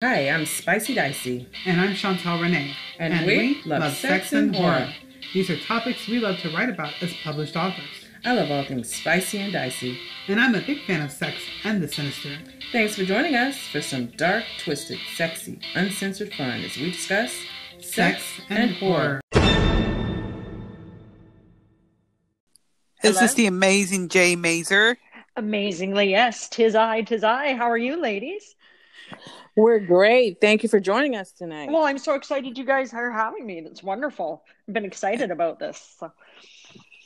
Hi, I'm Spicy Dicey. And I'm Chantal Renee. And, we, love, sex and horror. These are topics we love to write about as published authors. I love all things spicy and dicey. And I'm a big fan of sex and the sinister. Thanks for joining us for some dark, twisted, sexy, uncensored fun as we discuss sex, and, horror. Is this the amazing Jay Mazer? Amazingly, yes. Tis I, tis I. How are you, ladies? We're great. Thank you for joining us tonight. Well, I'm so excited you guys are having me. It's wonderful. I've been excited about this. So.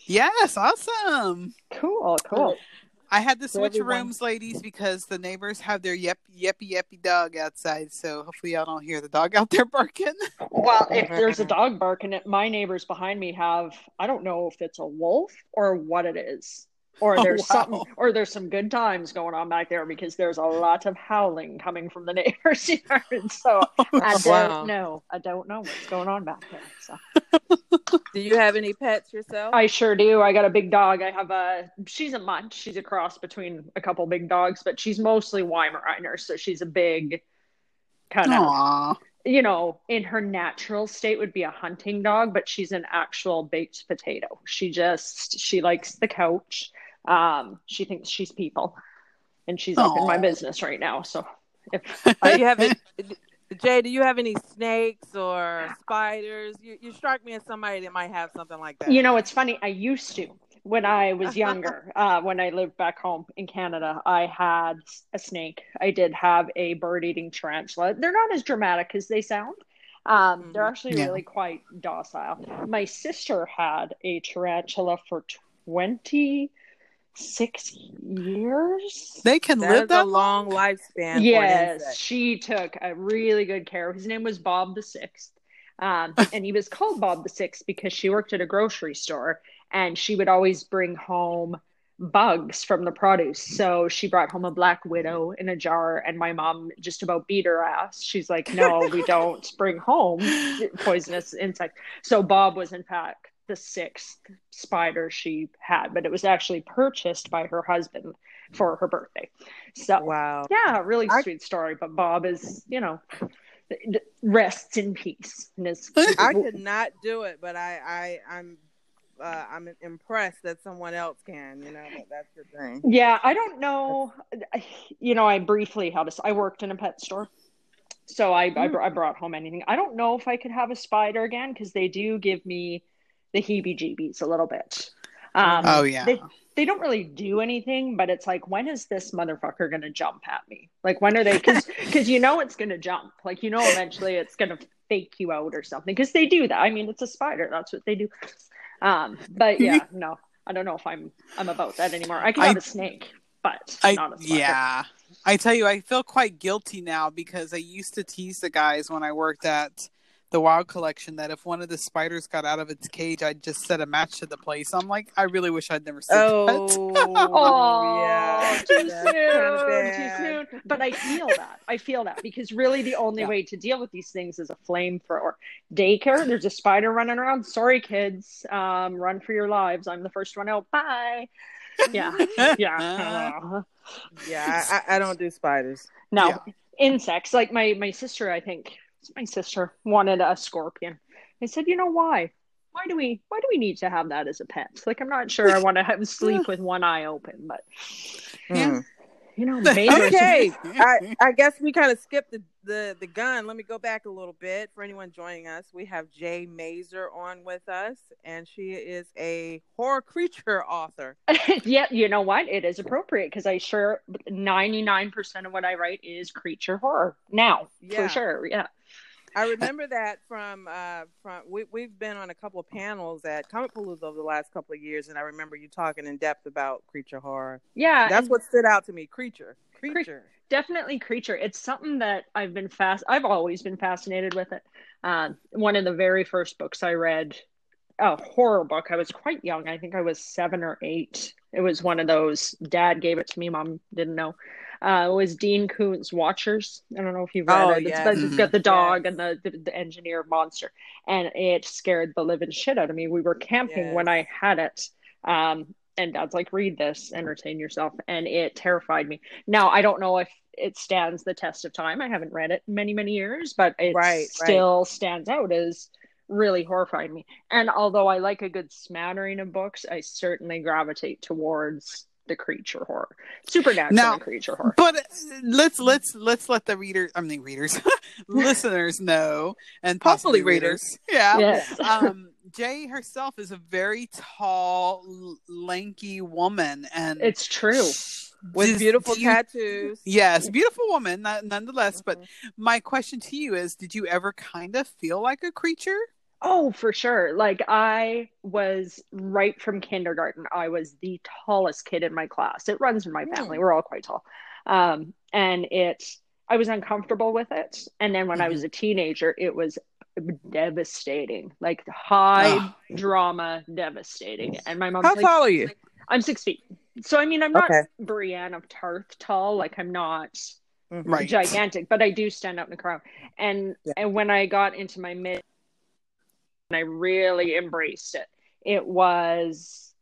Yes, awesome. Cool, cool. I had to switch everyone. rooms, ladies, because the neighbors have their yep yeppy yeppy dog outside. So hopefully y'all don't hear the dog out there barking. Well, if there's a dog barking, my neighbors behind me have, I don't know if it's a wolf or what it is. Or Oh, there's wow. something, or there's some good times going on back there because there's a lot of howling coming from the neighbors' yard. So oh, I don't Wow. know. I don't know what's going on back there. So Do you have any pets yourself? I sure do. I got a big dog. I have a. She's a mutt. She's a cross between a couple big dogs, but she's mostly Weimaraner, so she's a big kind of. You know, in her natural state would be a hunting dog, but she's an actual baked potato. She just she likes the couch. Um, she thinks she's people, and she's up in my business right now. So if do you have any, Jay? Do you have any snakes or spiders? You, you strike me as somebody that might have something like that. You know, it's funny. I used to when I was younger. uh, when I lived back home in Canada, I had a snake. I did have a bird-eating tarantula. They're not as dramatic as they sound. Um, they're Mhm. actually Yeah. really quite docile. My sister had a tarantula for twenty-six years. They can that live is that a long lifespan. Yes, she took a really good care. Of his name was Bob the Sixth, um, and he was called Bob the Sixth because she worked at a grocery store, and she would always bring home bugs from the produce. So she brought home a black widow in a jar, and my mom just about beat her ass. She's like, "No, we don't bring home poisonous insects." So Bob was in fact the sixth spider she had, but it was actually purchased by her husband for her birthday. So Wow. yeah, really I- sweet story. But Bob is, you know, rests in peace. And is, I could not do it, but I, I, I'm, uh, I'm impressed that someone else can. You know, that's the thing. yeah, I don't know. You know, I briefly had a. I worked in a pet store, so I I, Hmm. I brought home anything. I don't know if I could have a spider again because they do give me the heebie-jeebies a little bit. Um, Oh yeah. they they don't really do anything, but it's like, when is this motherfucker gonna jump at me? Like, when are they? Because you know it's gonna jump. Like you know eventually it's gonna fake you out or something. Because they do that. I mean, it's a spider. That's what they do. Um, but yeah, no, I don't know if I'm I'm about that anymore. I can I- have a snake, but I not a spider. yeah. I tell you, I feel quite guilty now because I used to tease the guys when I worked at the Wild Collection that if one of the spiders got out of its cage, I'd just set a match to the place. I'm like, I really wish I'd never said that. Oh, yeah. too soon, too soon. But I feel that. I feel that because really the only Yeah. way to deal with these things is a flamethrower. Daycare, there's a spider running around. Sorry, kids. Um, run for your lives. I'm the first one out. Bye. Yeah, yeah. Uh, Yeah, I, I don't do spiders. no, Yeah. insects. Like my my sister, I think my sister wanted a scorpion. I said, you know why? Why do we why do we need to have that as a pet? Like I'm not sure I want to have sleep with one eye open, but Hmm. you know, neighbors. Okay, I, I guess we kind of skipped the, the the gun. Let me go back a little bit for anyone joining us. We have Jay Mazer on with us, and she is a horror creature author. yeah, you know what? It is appropriate because I sure 99% of what I write is creature horror now, Yeah. for sure. Yeah. I remember that from uh from we we've been on a couple of panels at Comic Palooza over the last couple of years, and I remember you talking in depth about creature horror. Yeah. That's what stood out to me. Creature, creature. definitely creature. It's something that I've been fast. I've always been fascinated with it. Um, one of the very first books I read, a horror book. I was quite young. I think I was seven or eight. It was one of those. Dad gave it to me. Mom didn't know. Uh, it was Dean Koontz Watchers. I don't know if you've read Oh, it. It's, yes. it's got the dog Yes. and the, the the engineer monster, and it scared the living shit out of me. We were camping when I had it. Um, and dad's like read this entertain yourself and it terrified me now i don't know if it stands the test of time. I haven't read it in many many years, but it Right, right. still stands out as really horrifying me. And although I like a good smattering of books, I certainly gravitate towards the creature horror, supernatural Now- creature horror. But uh, let's let's let's let the reader, I mean readers, listeners know, and possibly Hopefully readers. Yeah. Yes. um, Jay herself is a very tall, lanky woman, and It's true. With Does- beautiful you- tattoos. Yes, beautiful woman, nonetheless. But Mhm. my question to you is: Did you ever kind of feel like a creature? Oh, for sure. Like I was right from kindergarten. I was the tallest kid in my class. It runs in my family. We're all quite tall. Um, and it I was uncomfortable with it. And then when I was a teenager, it was devastating. Like high Oh. drama devastating. And my mom How like, tall are you? I'm six feet. So I mean I'm not Okay. Brienne of Tarth tall. Like I'm not Mhm. Right. gigantic, but I do stand out in the crowd. And Yeah. and when I got into my mid, I really embraced it. It was,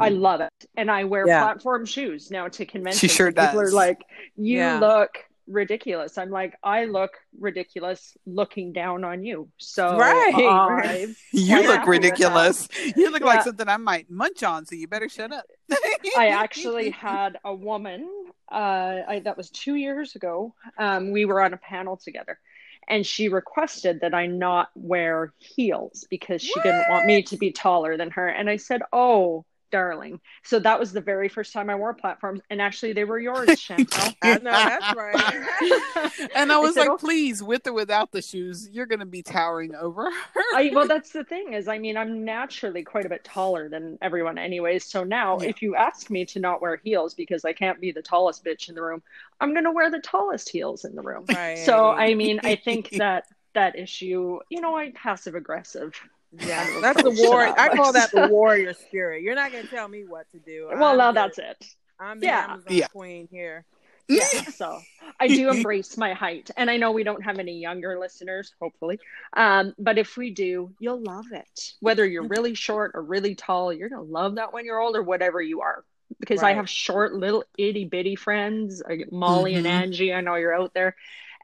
I love it, and I wear Yeah. platform shoes now to conventions. She sure and People does. are like, "You Yeah. look ridiculous." I'm like, "I look ridiculous looking down on you." So Right, right. You look ridiculous. You look like something I might munch on, so you better shut up. I actually had a woman. Uh, I, that was two years ago. Um, we were on a panel together, and she requested that I not wear heels because she didn't want me to be taller than her. And I said, "Oh, darling." So that was the very first time I wore platforms, and actually, they were yours, Chantal. I know that's right. and I was said, like, "Oh." please, with or without the shoes, you're going to be towering over her. I, well, that's the thing is, I mean, I'm naturally quite a bit taller than everyone, anyways. So now, Yeah. if you ask me to not wear heels because I can't be the tallest bitch in the room, I'm gonna wear the tallest heels in the room. Right. So I mean, I think that that issue, you know, I passive aggressive. Yeah, that's the approach to warrior. I call that the warrior spirit. You're not gonna tell me what to do. Well, I'm now the- that's it. I'm the Yeah. Amazon Yeah. queen here. Yeah. so I do embrace my height, and I know we don't have any younger listeners, hopefully. Um, but if we do, you'll love it. Whether you're really short or really tall, you're gonna love that when you're old or whatever you are. Because I have short little itty bitty friends, I get Molly and Mhm. Angie. I know you're out there,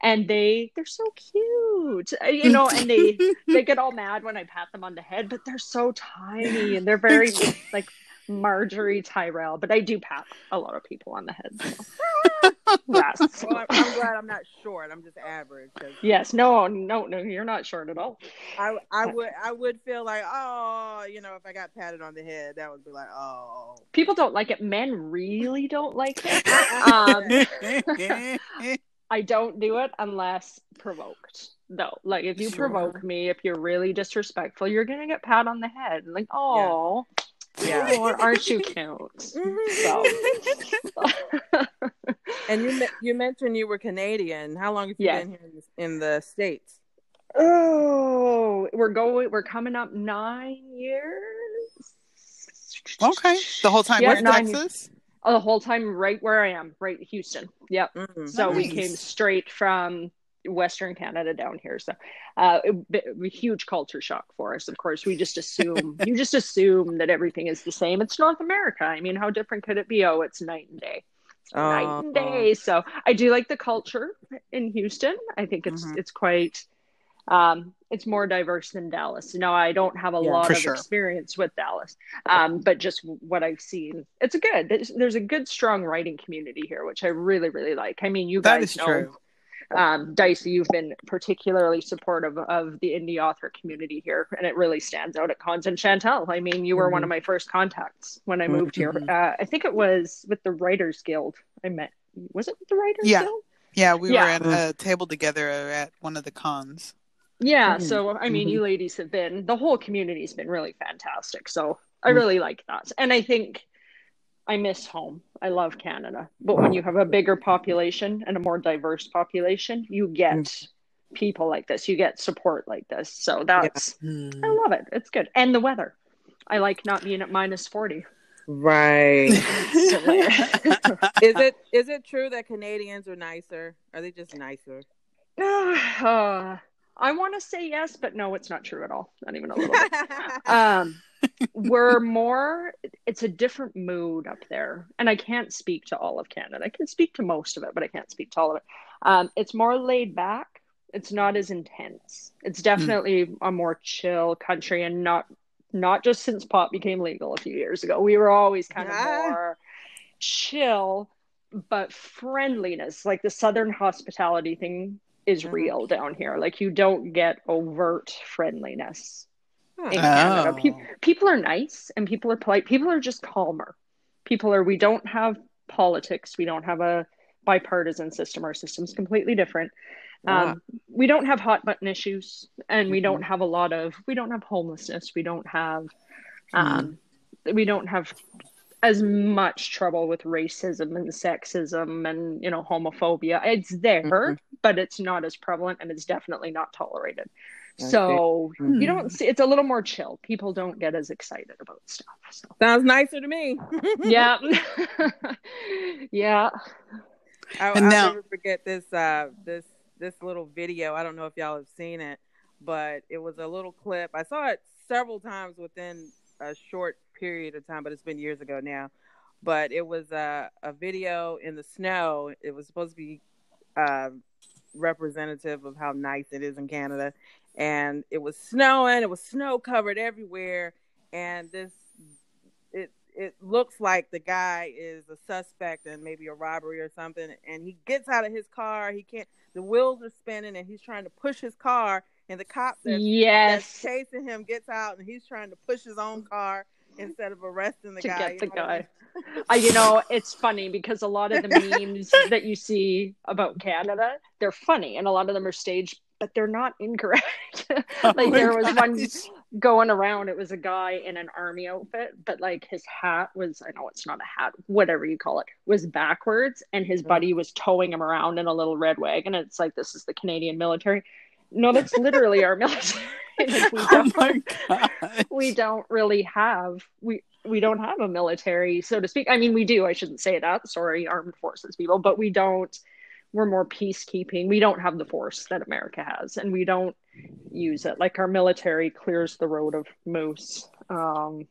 and they they're so cute, Uh, you know. And they they get all mad when I pat them on the head, but they're so tiny and they're very like Margaery Tyrell. But I do pat a lot of people on the head. So. yes. Well, I'm, I'm glad I'm not short. I'm just average Yes. No. No. No. You're not short at all. I I would I would feel like oh you know if I got patted on the head that would be like oh People don't like it. Men really don't like it. Um, I don't do it unless provoked. Though, like if you Sure. provoke me, if you're really disrespectful, you're gonna get pat on the head. Like, oh, Yeah. or aren't you cute? Mm-hmm. So, and you you mentioned you were Canadian. How long have you Yes. been here in the, in the states? oh, we're going. We're coming up nine years. okay. The whole time Yeah, we're in Texas? Oh, the whole time right where I am, right Houston. Yep. Mhm. So we came straight from Western Canada down here. So uh, a, a huge culture shock for us. Of course, we just assume you just assume that everything is the same. It's North America. I mean, how different could it be? Oh, it's night and day. Night and Oh. day. So I do like the culture in Houston. I think it's Mhm. it's quite. Um, it's more diverse than Dallas. Now, I don't have a Yeah. lot of sure. experience with Dallas, um, but just what I've seen, it's a good. There's, there's a good, strong writing community here, which I really, really like. I mean, you That guys know, true. um, Dicey, you've been particularly supportive of the indie author community here, and it really stands out at cons. And Chantal, I mean, you were one of my first contacts when I moved here. Mhm. Uh, I think it was with the Writers Guild. I met. Was it with the Writers Yeah. Guild? Yeah, we Yeah. were at a table together at one of the cons. Yeah, Mhm. so I mean, Mhm. you ladies have been the whole community's been really fantastic. So I Mhm. really like that, and I think I miss home. I love Canada, but when you have a bigger population and a more diverse population, you get people like this. You get support like this. So that's Hmm. I love it. It's good, and the weather. I like not being at minus forty. Right. Is it is it true that Canadians are nicer? Are they just nicer? Uh, I want to say yes, but no, it's not true at all. Not even a little bit. um we're more it's a different mood up there. And i can't speak to all of canada. I can speak to most of it but i can't speak to all of it. Um, it's more laid back. It's not as intense. It's definitely mm. a more chill country and not not just since pot became legal a few years ago. We were always kind of more chill but friendliness like the southern hospitality thing is mm-hmm. real down here like you don't get overt friendliness in Canada. Pe- oh. people are nice and people are polite. People are just calmer. People are, we don't have politics. We don't have a bipartisan system. Our system's completely different. Um, we don't have hot button issues and mm-hmm. we don't have a lot of, we don't have homelessness. We don't have, um, mm. we don't have as much trouble with racism and sexism and, you know, homophobia. It's there, mm-hmm. but it's not as prevalent and it's definitely not tolerated. So mm-hmm. you don't see it's a little more chill. People don't get as excited about stuff. So. Sounds nicer to me. yeah. yeah. I, will now- never forget this uh this this little video. I don't know if y'all have seen it, but it was a little clip. I saw it several times within a short period of time, but it's been years ago now. But it was a, a video in the snow. It was supposed to be uh, representative of how nice it is in Canada and it was snowing. It was snow covered everywhere, and this it it looks like the guy is a suspect and maybe a robbery or something. And he gets out of his car. He can't. The wheels are spinning, and he's trying to push his car. And the cop that's, yes. that's chasing him gets out, and he's trying to push his own car instead of arresting the to guy. Get the guy. you know, it's funny because a lot of the memes that you see about Canada, they're funny, and a lot of them are staged but they're not incorrect. Oh like oh there was gosh. one going around, it was a guy in an army outfit, but like his hat was I know it's not a hat, whatever you call it, was backwards and his mm-hmm. buddy was towing him around in a little red wagon. And it's like this is the Canadian military. No, that's literally our military. like, we, oh don't, oh we don't really have we we don't have a military, so to speak. I mean, we do. I shouldn't say that. Sorry, armed forces people, but we don't we're more peacekeeping. We don't have the force that America has, and we don't use it. Like our military clears the road of moose. Um,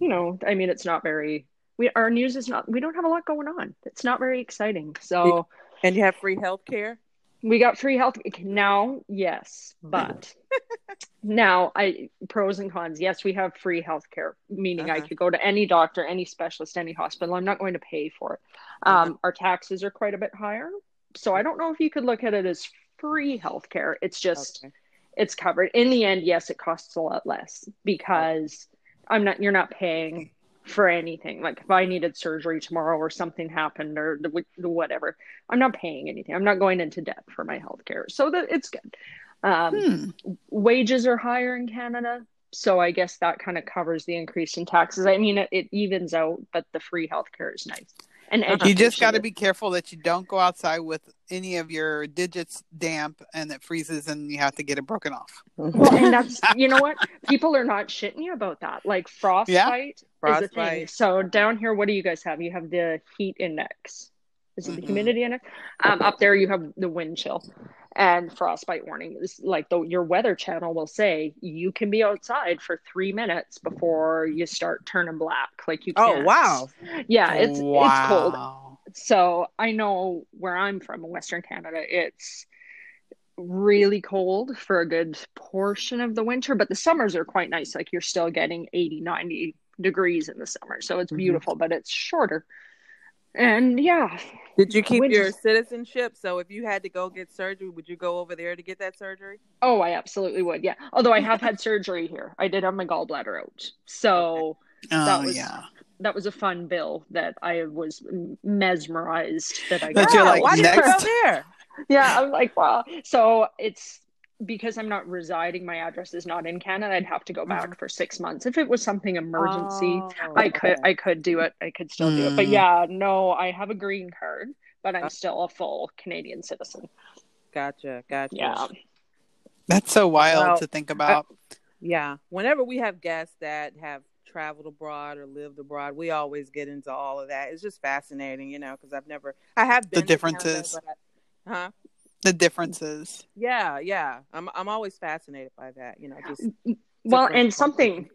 you know, I mean, it's not very. We our news is not. We don't have a lot going on. It's not very exciting. So, and you have free health care. We got free health now, yes, but now I pros and cons. Yes, we have free health care, meaning uh-huh. I could go to any doctor, any specialist, any hospital. I'm not going to pay for it. Um, uh-huh. Our taxes are quite a bit higher, so I don't know if you could look at it as free healthcare. It's just okay. it's covered. In the end, yes, it costs a lot less because I'm not you're not paying for anything. Like if I needed surgery tomorrow or something happened or the, the whatever, I'm not paying anything. I'm not going into debt for my healthcare. So that it's good. Um, hmm. Wages are higher in Canada. So I guess that kind of covers the increase in taxes. I mean, it, it evens out, but the free healthcare is nice and. You just got to be careful that you don't go outside with any of your digits damp and it freezes and you have to get it broken off. Well, and that's you know what people are not shitting you about that. Like frostbite yeah. Frostbite. is a thing. So down here, what do you guys have? You have the heat index. Is it mm-hmm. the humidity index? Um, up there, you have the wind chill and frostbite warning is like the, your weather channel will say you can be outside for three minutes before you start turning black like you can oh wow yeah it's wow. it's cold so i know where i'm from in western canada it's really cold for a good portion of the winter but the summers are quite nice like you're still getting 80 90 degrees in the summer so it's mm-hmm. beautiful mm-hmm. but it's shorter and yeah. Did you keep your citizenship? So if you had to go get surgery, would you go over there to get that surgery? Oh, I absolutely would. Yeah. Although I have had surgery here. I did have my gallbladder out. So oh, that was yeah. that was a fun bill that I was mesmerized that I got. That you're like, why next... did you go there? yeah, I'm like, wow. So it's because I'm not residing, my address is not in Canada. I'd have to go back mm. for six months. If it was something emergency, oh, I could I could do it. I could still mm. do it. But mm. yeah, no, I have a green card, but I'm still a full Canadian citizen. Gotcha, gotcha. Yeah, that's so wild well, to think about. I, yeah, whenever we have guests that have traveled abroad or lived abroad, we always get into all of that. It's just fascinating, you know, because I've never, I have been the differences. Canada, I, huh? The differences. Yeah, yeah. I'm I'm always fascinated by that. You know, just well, and something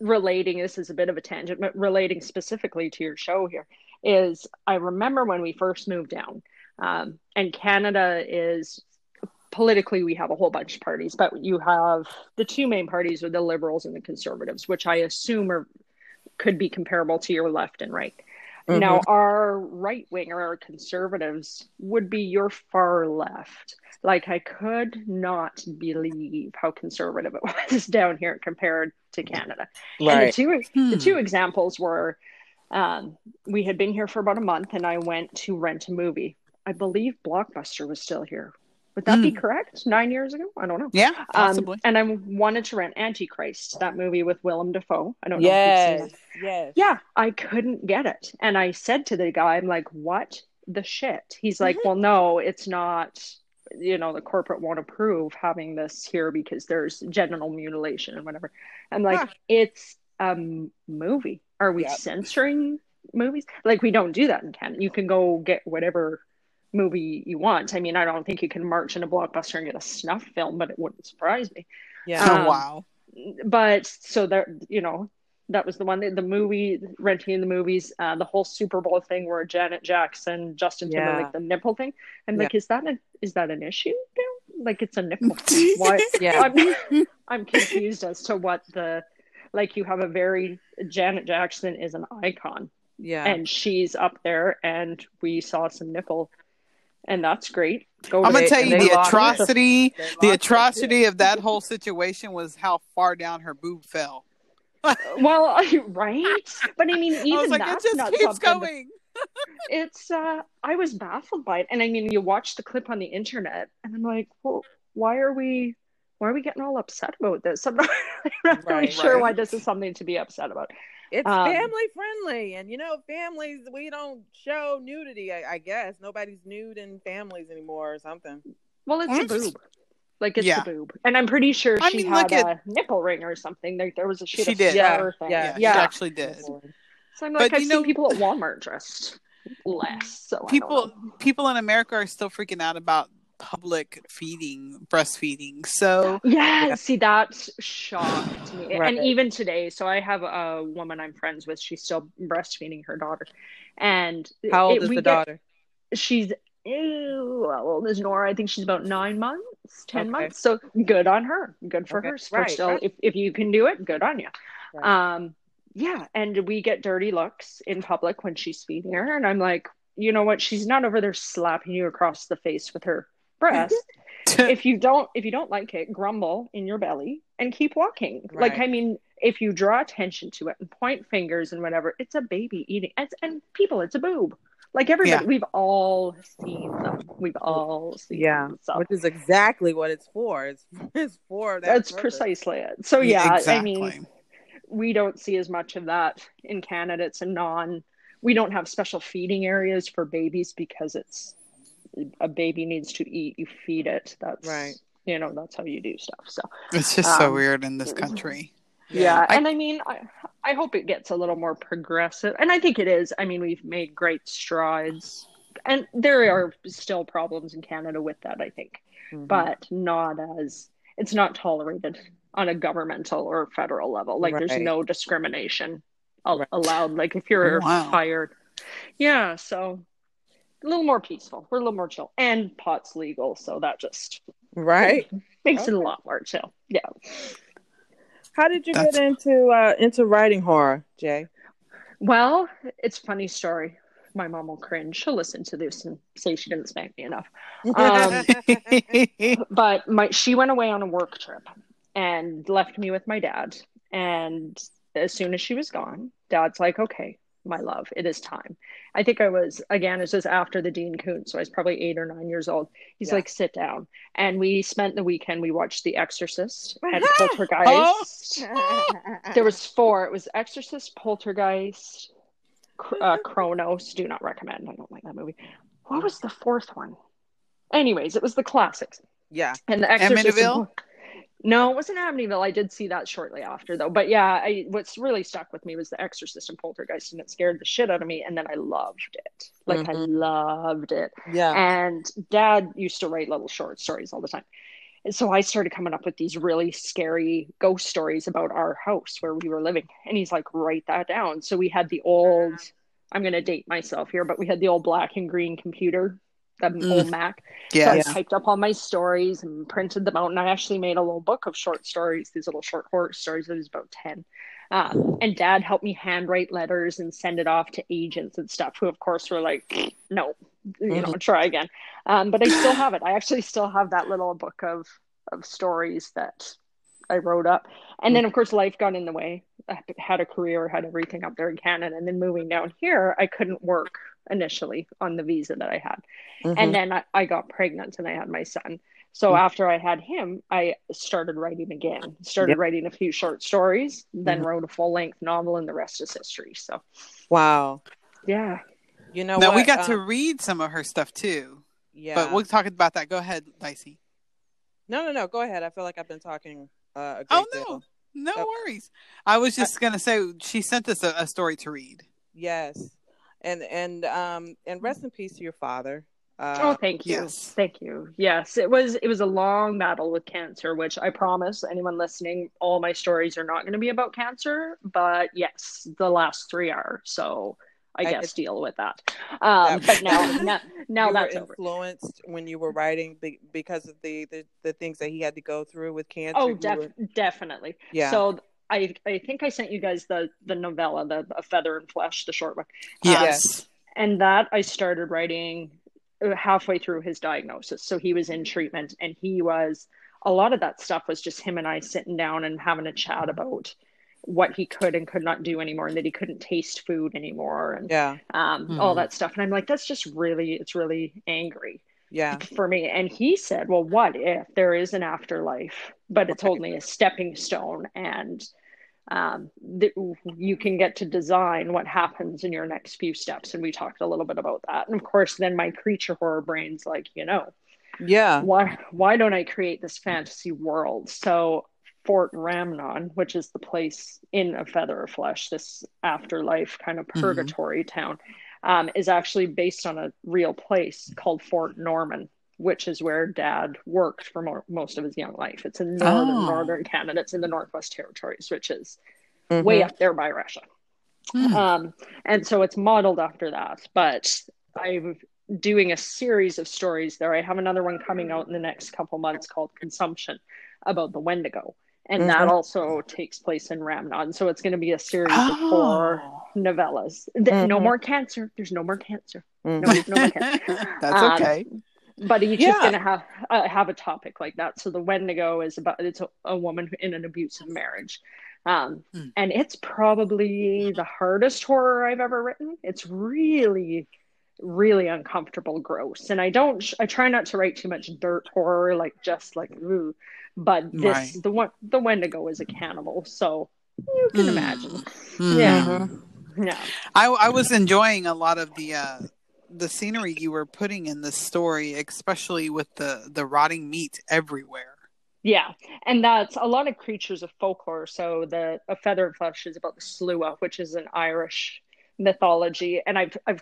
relating this is a bit of a tangent, but relating specifically to your show here is I remember when we first moved down, um, and Canada is politically we have a whole bunch of parties, but you have the two main parties are the liberals and the conservatives, which I assume are could be comparable to your left and right. Mhm. Now, our right wing or our conservatives would be your far left. Like, I could not believe how conservative it was down here compared to Canada. And the Right. two Hmm. the two examples were um, we had been here for about a month and I went to rent a movie. I believe Blockbuster was still here. Would that be correct? Nine years ago? I don't know. Yeah, Um, possibly. and I wanted to rent Antichrist, that movie with Willem Dafoe. I don't know if you've seen Yes. it. Yes. Yeah, I couldn't get it. And I said to the guy, I'm like, what the shit? He's like, Mm-hmm. well, no, it's not. You know, the corporate won't approve having this here because there's genital mutilation and whatever. I'm like, Huh. it's a movie. Are we Yep. censoring movies? Like, we don't do that in Canada. You can go get whatever movie you want. I mean, I don't think you can march in a blockbuster and get a snuff film, but it wouldn't surprise me Yeah. oh um, wow. but so there you know that was the one the movie renting the movies uh the whole super bowl thing where janet jackson justin Yeah. timberlake the nipple thing i'm Yeah. like is that a is that an issue now? like it's a nipple why Yeah. I'm, I'm confused as to what the like you have a very janet jackson is an icon Yeah. and she's up there and we saw some nipple and that's great go I'm gonna tell you the atrocity. The atrocity of that whole situation was how far down her boob fell. well right but i mean even I like, it that's just not keeps going. it's uh i was baffled by it and i mean you watch the clip on the internet and i'm like well why are we why are we getting all upset about this i'm not, I'm not really Right, sure right. why this is something to be upset about It's Um, family friendly, and you know, families we don't show nudity. I, I guess nobody's nude in families anymore, or something. well it's I'm a boob like it's Yeah. a boob and i'm pretty sure I she mean, had a at- nipple ring or something there, there was a she, She did. Yeah, yeah, Yeah, yeah, she actually did. so i'm like But i've you seen know- people at walmart dressed less so People people in America are still freaking out about public feeding, breastfeeding. So Yeah, Yeah. see, that shocked me. Right. And even today, so I have a woman I'm friends with. She's still breastfeeding her daughter. And How old it- is the get- daughter? She's, ew, how old is Nora? I think she's about nine months, 10 Okay. months. So good on her. Good for Okay. her. For Right, still, right. If, if you can do it, good on you. Right. Um, yeah. And we get dirty looks in public when she's feeding her. And I'm like, you know what? She's not over there slapping you across the face with her breast if you don't if you don't like it grumble in your belly and keep walking like i mean if you draw attention to it and point fingers and whatever it's a baby eating and, and people it's a boob like everybody Yeah. we've all seen them we've all seen Yeah, them. so which is exactly what it's for. It's, it's for that. that's purpose. precisely it so yeah exactly. i mean we don't see as much of that in canada it's a non we don't have special feeding areas for babies because it's a baby needs to eat you feed it that's Right. you know that's how you do stuff so it's just so um, weird in this country. Yeah, I- and I mean, I, I hope it gets a little more progressive, and I think it is. I mean, we've made great strides, and there are still problems in Canada with that. I think, Mhm. but not as it's not tolerated on a governmental or federal level. Like, there's no discrimination al- Right. allowed. Like, if you're Wow. fired, yeah. So a little more peaceful. We're a little more chill, and pot's legal, so that just right. makes it a lot more chill. Yeah. How did you That's- get into uh into writing horror, Jay? Well, it's a funny story. My mom will cringe. She'll listen to this and say she didn't spank me enough. Um, But my she went away on a work trip and left me with my dad. And as soon as she was gone, dad's like, okay, my love, it is time. I think I was, again, it was after the Dean Koontz, so I was probably eight or nine years old. He's Yeah. like, sit down. And we spent the weekend, we watched The Exorcist and Oh. Poltergeist. There was four. It was Exorcist, Poltergeist, uh, Kronos. Do not recommend. I don't like that movie. What was the fourth one? Anyways, it was the classics. yeah. And the Exorcist. Amityville? Pol- No, it wasn't Amityville. I did see that shortly after, though. But yeah, I, what's really stuck with me was the Exorcist and Poltergeist, and it scared the shit out of me. And then I loved it. Like I Mhm. loved it. Yeah. And dad used to write little short stories all the time. And so I started coming up with these really scary ghost stories about our house where we were living. And he's like, write that down. So we had the old, I'm going to date myself here, but we had the old black and green computer, the Mm. old Mac. Yes. So I typed up all my stories and printed them out. And I actually made a little book of short stories, these little short horror stories. It was about 10. Um, and dad helped me handwrite letters and send it off to agents and stuff, who, of course, were like, no, you know, try again. Um, but I still have it. I actually still have that little book of, of stories that I wrote up. And then, of course, life got in the way. I had a career, had everything up there in Canada. And then moving down here, I couldn't work initially on the visa that I had. Mhm. And then I, I got pregnant and I had my son. So Mhm. after I had him, I started writing again. Started Yep. writing a few short stories, then Mhm. wrote a full length novel, and the rest is history. So wow. yeah, You know now what? we got to Um, read some of her stuff too, yeah. but we'll talk about that. Go ahead, Dicey. no, no, no. Go ahead. I feel like I've been talking. Uh, a great Oh deal. no, no Oh. worries. I was just gonna say she sent us a, a story to read. Yes, and and um and rest in peace to your father. oh, Uh, thank you, yes. thank you. Yes, it was it was a long battle with cancer, which I promise anyone listening, all my stories are not going to be about cancer, but yes, the last three are. So I, I guess could- deal with that. Um, That- but now, now, now you that's were over. influenced when you were writing be- because of the, the the things that he had to go through with cancer. Oh, def- were- definitely. Yeah. So I I think I sent you guys the the novella, the A Feather and Flesh, the short one. Yes. and that I started writing uh, halfway through his diagnosis. So he was in treatment, and he was a lot of that stuff was just him and I sitting down and having a chat about what he could and could not do anymore, and that he couldn't taste food anymore, and yeah, um, all Mhm. that stuff. And I'm like, that's just really, it's really angry yeah, for me. And he said, well, what if there is an afterlife, but it's Right. only a stepping stone and um, th- you can get to design what happens in your next few steps. And we talked a little bit about that. And of course, then my creature horror brain's like, you know, yeah. why, why don't I create this fantasy world? So Fort Ramnon, which is the place in a feather of flesh, this afterlife kind of Mhm. purgatory town, um, is actually based on a real place called Fort Norman, which is where Dad worked for mo- most of his young life. It's in northern Oh. northern Canada. It's in the Northwest Territories, which is Mhm. way up there by Russia. Hmm. Um, and so it's modeled after that. But I'm doing a series of stories there. I have another one coming out in the next couple months called Consumption about the Wendigo. And that Mhm. also takes place in Ramnon. So it's going to be a series of four novellas. Th- No more cancer. There's no more cancer. Mhm. No, no more cancer. That's Um, okay. But each is Yeah. going to have uh, have a topic like that. So the Wendigo is about it's a, a woman in an abusive marriage, um, Hmm. and it's probably the hardest horror I've ever written. It's really, really uncomfortable, gross, and I don't. I try not to write too much dirt horror, like just like ooh. But this Right. the one the Wendigo is a cannibal, so you can Hmm. imagine. Hmm. Yeah. Yeah. I I was enjoying a lot of the uh the scenery you were putting in this story, especially with the the rotting meat everywhere. Yeah, and that's a lot of creatures of folklore. So the a feather and flesh is about the sluagh, which is an Irish mythology, and I've I've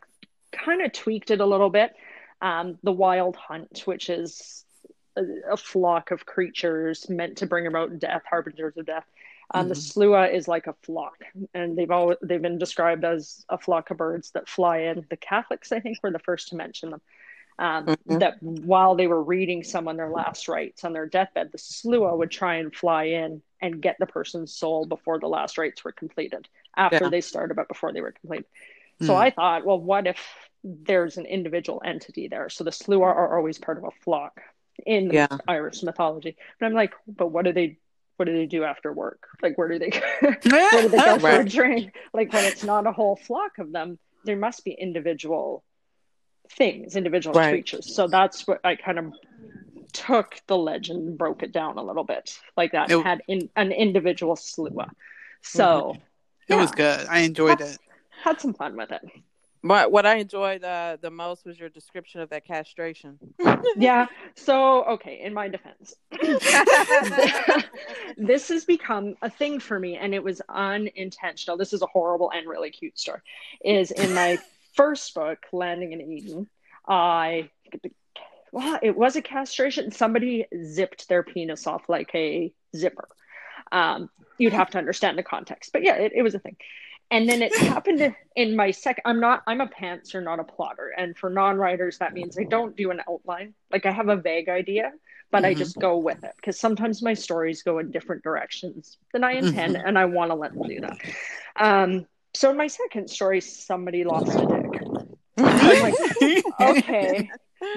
kind of tweaked it a little bit. Um, the wild hunt, which is a, a flock of creatures meant to bring about death, harbingers of death. Um, The sluagh is like a flock, and they've all they've been described as a flock of birds that fly in. The Catholics, I think, were the first to mention them. Um, Mhm. That while they were reading someone their last rites on their deathbed, the sluagh would try and fly in and get the person's soul before the last rites were completed. After Yeah. they started, but before they were completed. So Hmm. I thought, well, what if there's an individual entity there? So the sluagh are always part of a flock in Yeah. Irish mythology. But I'm like, but what do they what do they do after work? Like where do they where do they go for a drink? Like when it's not a whole flock of them, there must be individual things, individual Right. creatures. So that's what I kind of took the legend and broke it down a little bit like that. It- and had in, an individual sluagh. So It was good. I enjoyed it. had some fun with it. What what I enjoyed uh, the most was your description of that castration. yeah. So, okay, in my defense, this has become a thing for me, and it was unintentional. This is a horrible and really cute story. Is in my first book, Landing in Eden, I well, it was a castration. Somebody zipped their penis off like a zipper. Um, you'd have to understand the context, but yeah, it, it was a thing. And then it happened in my second. I'm not. I'm a pantser, not a plotter. And for non-writers, that means I don't do an outline. Like I have a vague idea, but I Mhm. just go with it because sometimes my stories go in different directions than I intend, and I want to let them do that. Um, so in my second story, somebody lost a dick. I'm like, okay,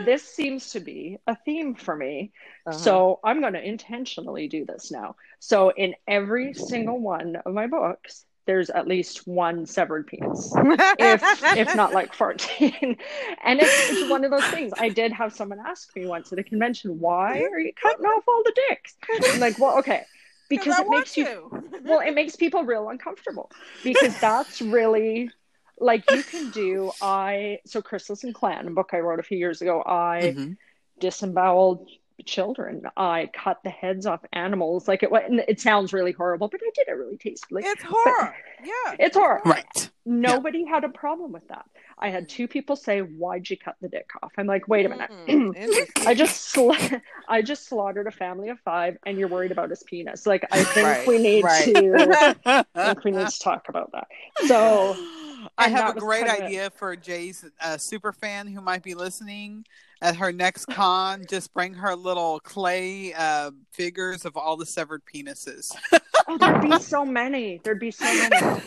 this seems to be a theme for me. Uh-huh. So I'm going to intentionally do this now. So in every single one of my books, there's at least one severed penis, if if not like 14. and it's, it's one of those things. I did have someone ask me once at a convention, why are you cutting off all the dicks? I'm like, well, okay. Because it makes you well it makes people real uncomfortable because that's really like you can do i so chrysalis and clan a book i wrote a few years ago i Mhm. disemboweled children i cut the heads off animals like it wa- and it sounds really horrible but i did it really tastefully It's horror. Yeah. it's horror Right. nobody had a problem with that i had two people say why'd you cut the dick off i'm like wait a minute Mm. I just sla- I just slaughtered a family of five, and you're worried about his penis. Like I think Right, we need right. to I think we need to talk about that. So I have a great kind of- idea for Jay's uh, super fan who might be listening at her next con. Just bring her little clay uh, figures of all the severed penises. oh, there'd be so many. There'd be so many.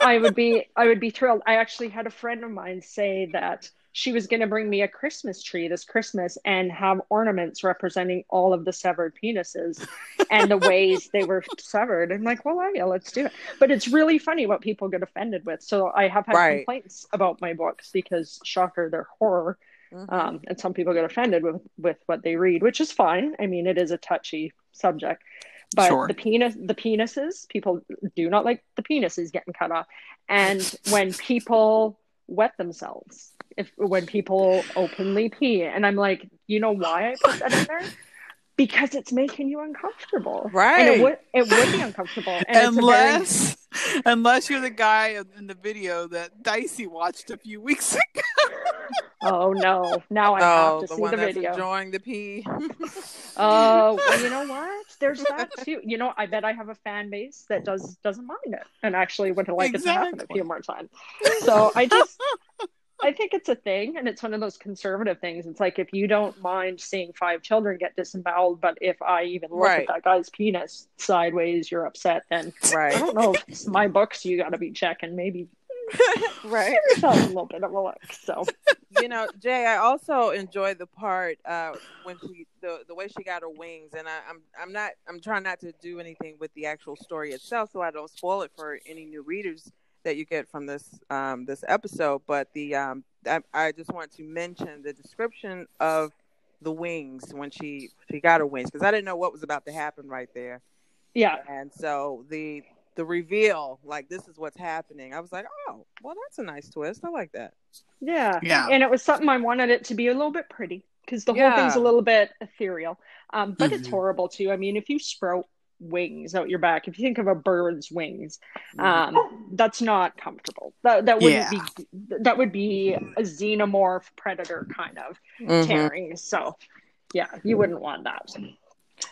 I would be I would be thrilled. I actually had a friend of mine say that she was going to bring me a Christmas tree this Christmas and have ornaments representing all of the severed penises and the ways they were severed. I'm like, well, yeah, let's do it. But it's really funny what people get offended with. So I have had Right. complaints about my books because, shocker, they're horror. Mhm. um, and some people get offended with with what they read, which is fine. I mean, it is a touchy subject, but Sure. the penis, the penises, people do not like the penises getting cut off, and when people wet themselves, if when people openly pee, and I'm like, you know why I put that in there? Because it's making you uncomfortable, and Right. it would it would be uncomfortable, and a very unless, unless you're the guy in the video that Dicey watched a few weeks ago. Oh no, now I Oh, have to the see one the that's video. enjoying the pee. Oh, well, you know what? There's that too. You know, I bet I have a fan base that does doesn't mind it and actually would like it to happen a few more times. So I just, I think it's a thing, and it's one of those conservative things. It's like if you don't mind seeing five children get disemboweled, but if I even look Right. at that guy's penis sideways, you're upset. Then right. I don't know. If it's my books, you got to be checking. Maybe right. give yourself a little bit of a look. So you know, Jay, I also enjoy the part uh, when she the the way she got her wings, and I, I'm I'm not I'm trying not to do anything with the actual story itself, so I don't spoil it for any new readers that you get from this um, this episode. But the um, I, I just want to mention the description of the wings when she she got her wings because I didn't know what was about to happen right there, yeah, and so the the reveal like this is what's happening. I was like, oh, well, that's a nice twist. I like that. Yeah. Yeah. And it was something I wanted it to be a little bit pretty because the whole thing's a little bit ethereal. Um, but it's Mhm. horrible too. I mean, if you sprout wings out your back, if you think of a bird's wings, Mm-hmm. um, that's not comfortable. That that wouldn't Yeah. be that would be a xenomorph predator kind of Mhm. tearing. So yeah, you wouldn't want that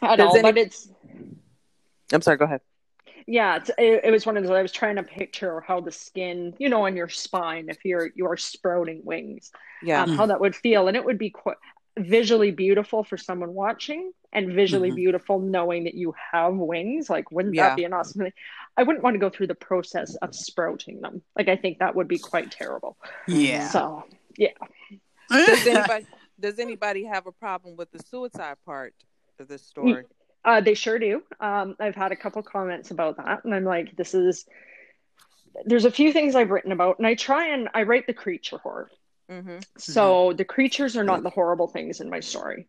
at Does all. any- But it's I'm sorry. Go ahead. Yeah, it's, it, it was one of those. I was trying to picture how the skin, you know, on your spine, if you're you're sprouting wings, Yeah. um, how that would feel, and it would be quite visually beautiful for someone watching, and visually Mhm. beautiful knowing that you have wings. Like, wouldn't Yeah. that be an awesome thing? I wouldn't want to go through the process of sprouting them. Like, I think that would be quite terrible. Yeah. So, yeah. Does anybody does anybody have a problem with the suicide part of this story? Uh, they sure do. Um, I've had a couple comments about that, and I'm like, this is. There's a few things I've written about, and I try and I write the creature horror. Mm-hmm. So the creatures are not the horrible things in my story.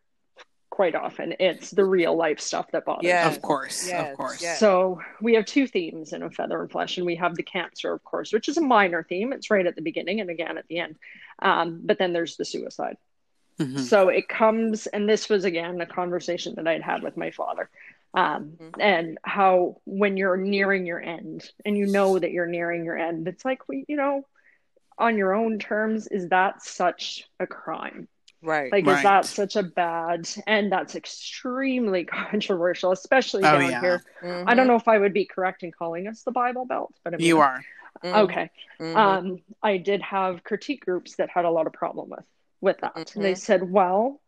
Quite often, it's the real life stuff that bothers. Yeah. me. of course. Yes, Of course. yes. So we have two themes in A Feather and Flesh, and we have the cancer, of course, which is a minor theme. It's right at the beginning and again at the end. Um, but then there's the suicide. Mhm. So it comes, and this was again a conversation that I'd had with my father, um, Mhm. and how when you're nearing your end, and you know that you're nearing your end, it's like we, you know, on your own terms, is that such a crime? Right. Like, Right. is that such a bad? And that's extremely controversial, especially Oh, down yeah. here. I don't know if I would be correct in calling us the Bible Belt, but I mean, You are. Mhm. Okay. Mhm. Um, I did have critique groups that had a lot of problem with with that. And they said, "Well,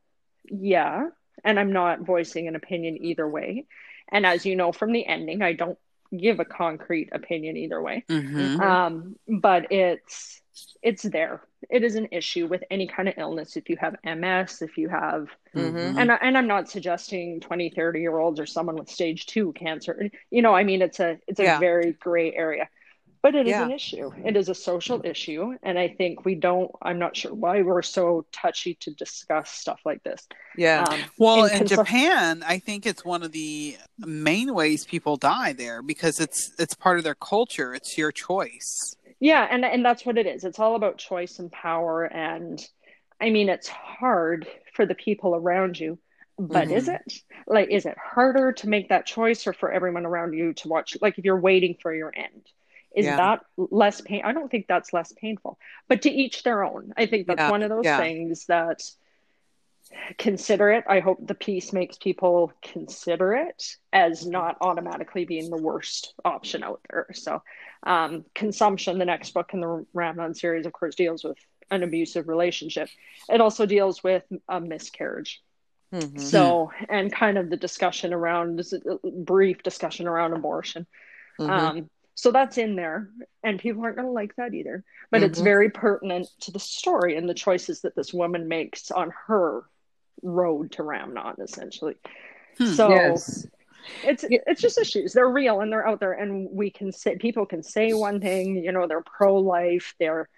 yeah," and I'm not voicing an opinion either way. And as you know from the ending, I don't give a concrete opinion either way. hmm Um, but it's it's there. It is an issue with any kind of illness. If you have MS, if you have Mhm. and I- and I'm not suggesting 20, 30 year olds or someone with stage two cancer. You know, I mean, it's a it's a Yeah. very gray area, but it is Yeah. an issue. It is a social issue, and I think we don't. I'm not sure why we're so touchy to discuss stuff like this. Yeah. Um, Well, in in consult- Japan, I think it's one of the main ways people die there because it's it's part of their culture. It's your choice. Yeah, and and that's what it is. It's all about choice and power and I mean it's hard for the people around you, but is Mm-hmm. it? Like is it harder to make that choice or for everyone around you to watch like if you're waiting for your end? Is Yeah. that less pain? I don't think that's less painful. But to each their own. I think that's Yeah, one of those yeah. things that consider it. I hope the piece makes people consider it as not automatically being the worst option out there. So, um, consumption, the next book in the Ramnon series, of course, deals with an abusive relationship. It also deals with a miscarriage. Mhm. So, and kind of the discussion around this brief discussion around abortion. Mhm. Um, so that's in there, and people aren't going to like that either. But it's Mhm. very pertinent to the story and the choices that this woman makes on her road to Ramnon, essentially. Hmm. So yes. it's it's just issues. They're real and they're out there, and we can say people can say one thing. You know, they're pro life. They're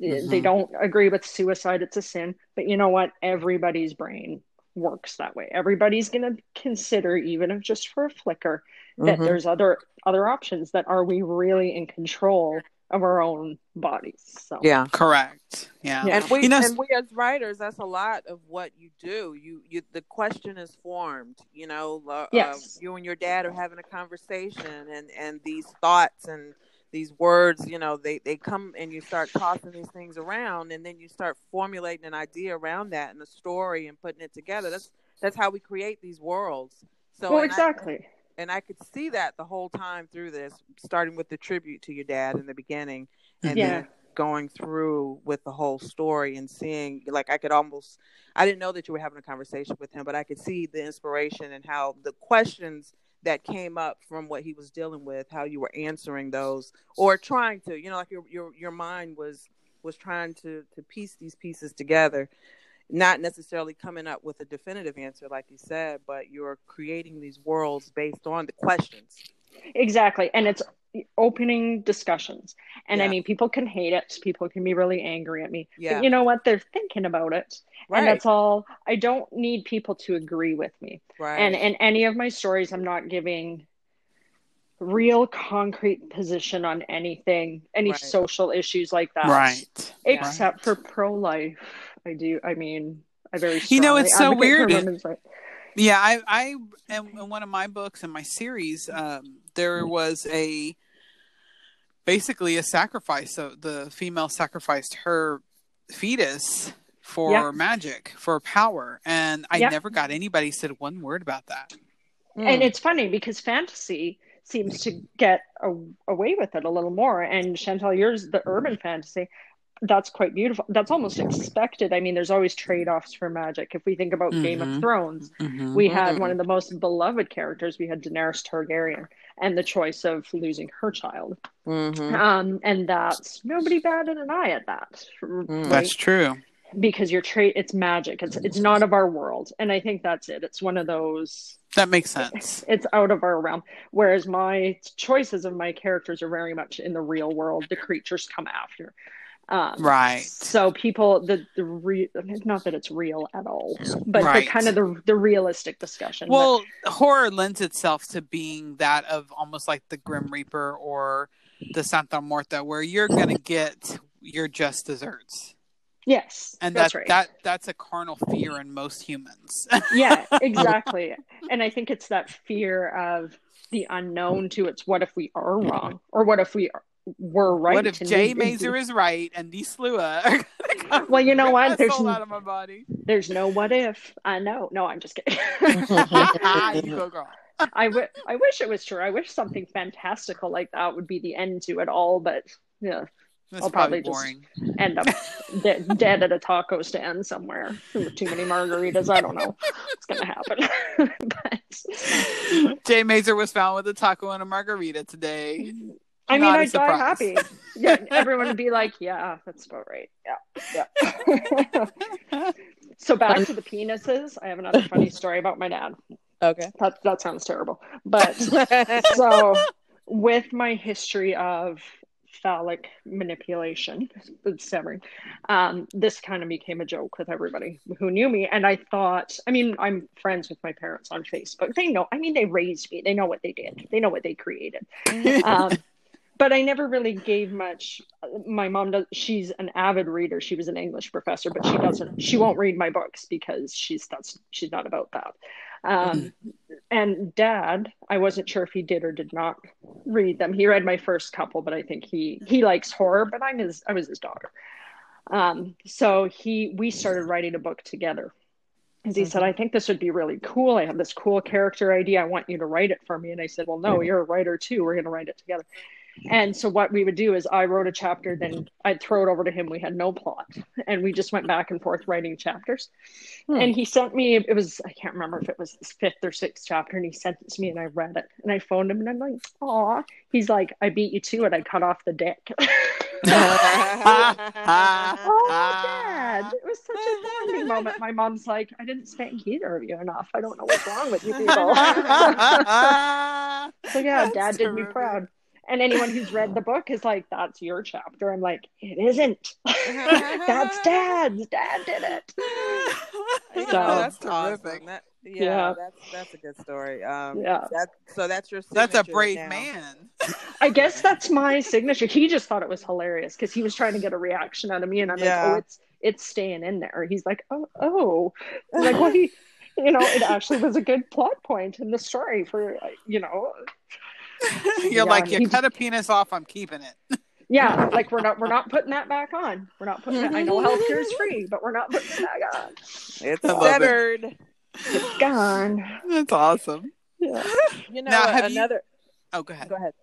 they Mhm. don't agree with suicide. It's a sin. But you know what? Everybody's brain works that way. Everybody's going to consider, even if just for a flicker, that Mhm. there's other other options. That are we really in control of our own bodies? So Yeah. Correct. Yeah. Yeah. And we You know- and we as writers, that's a lot of what you do. You you the question is formed. You know, uh, Yes. uh, you and your dad are having a conversation, and and these thoughts and these words, you know, they they come and you start tossing these things around, and then you start formulating an idea around that and a story and putting it together. That's that's how we create these worlds. So well, and I- exactly. and I could see that the whole time through this, starting with the tribute to your dad in the beginning, and Yeah. then going through with the whole story and seeing, like, I could almost, I didn't know that you were having a conversation with him, but I could see the inspiration and how the questions that came up from what he was dealing with, how you were answering those or trying to, you know, like your your your mind was was trying to to piece these pieces together not necessarily coming up with a definitive answer like you said but you're creating these worlds based on the questions Exactly. And it's opening discussions. And I mean, people can hate it. People can be really angry at me. Yeah. But you know what? They're thinking about it. Right. And that's all. I don't need people to agree with me. right And in any of my stories, I'm not giving real concrete position on anything, any Right. social issues like that. Right. Except for pro life. I do. I mean, I very You know, it's so weird. women's. Yeah, I, I, in, in one of my books in my series, um, there was a basically a sacrifice. So the female sacrificed her fetus for Yeah. magic, for power, and I Yeah. never got anybody said one word about that. Hmm. and it's funny because fantasy seems to get a, away with it a little more and chantal yours the urban fantasy that's quite beautiful that's almost expected i mean there's always trade-offs for magic if we think about game Mhm. of thrones Mhm. we had one of the most beloved characters we had daenerys targaryen and the choice of losing her child Mhm. um, and that's nobody batted an eye at that right? That's true. because your trade it's magic it's it's not of our world and i think that's it it's one of those That makes sense. it's out of our realm. Whereas my choices of my characters are very much in the real world. The creatures come after. Um, Right. So people, the the re, not that it's real at all, but Right. the kind of the the realistic discussion. But- Well, horror lends itself to being that of almost like the Grim Reaper or the Santa Muerte, where you're gonna get your just desserts, yes, and that's that right. that that's a carnal fear in most humans. yeah, exactly. and I think it's that fear of the unknown to it's what if we are wrong or what if we are, were right? what if Jay we- Mazer is right and these Sluagh are Well, you know what? There's sold out of my body. there's no what if. I know. No, I'm just kidding. you go, girl. I, w- I wish it was true. I wish something fantastical like that would be the end to it all, but yeah, That's I'll probably, probably just- boring. end up de- dead at a taco stand somewhere with too many margaritas. I don't know what's gonna happen. but Jay Mazer was found with a taco and a margarita today. Mm-hmm. I mean, I'd die happy. Yeah, everyone would be like, "Yeah, that's about right." Yeah, yeah. so back to the penises. I have another funny story about my dad. Okay. That that sounds terrible, but so with my history of phallic manipulation with severing um, this kind of became a joke with everybody who knew me and i thought i mean i'm friends with my parents on facebook they know i mean they raised me they know what they did they know what they created um, but I never really gave much. My mom does. She's an avid reader. She was an English professor, but she doesn't. She won't read my books because she's that's she's not about that. Um, and Dad, I wasn't sure if he did or did not read them. He read my first couple, but I think he he likes horror. But I'm his. I was his daughter. Um, so he we started writing a book together. Because he said, I think this would be really cool. I have this cool character idea. I want you to write it for me. And I said, Well, no, you're a writer too. We're going to write it together. And so what we would do is I wrote a chapter, then I'd throw it over to him. We had no plot. And we just went back and forth writing chapters. Hmm. And he sent me, it was, I can't remember if it was his fifth or sixth chapter. And he sent it to me and I read it. And I phoned him and I'm like, Aw. He's like, I beat you to it. I cut off the dick. oh, Dad. It was such a bonding moment. My mom's like, I didn't spank either of you enough. I don't know what's wrong with you people. so yeah, That's Dad did me proud. And anyone who's read the book is like, that's your chapter. I'm like, it isn't. that's Dad's. Dad did it. You So- That's awesome. terrific. That- yeah, Yeah. that's that's a good story. Um, Yeah. That, so that's your. That's a brave now. man. I guess that's my signature. He just thought it was hilarious because he was trying to get a reaction out of me, and I'm Yeah. like, "Oh, it's it's staying in there." He's like, "Oh, oh," I'm like, "Well, he, you know, it actually was a good plot point in the story for, you know, You're Yeah, like, you he- cut a penis off, I'm keeping it. yeah, like we're not we're not putting that back on. We're not putting it. I know mm-hmm. healthcare is free, but we're not putting it back on. It's severed. It. It's gone. That's awesome. Yeah. You know, Now, have you- another. Oh, go ahead. Go ahead.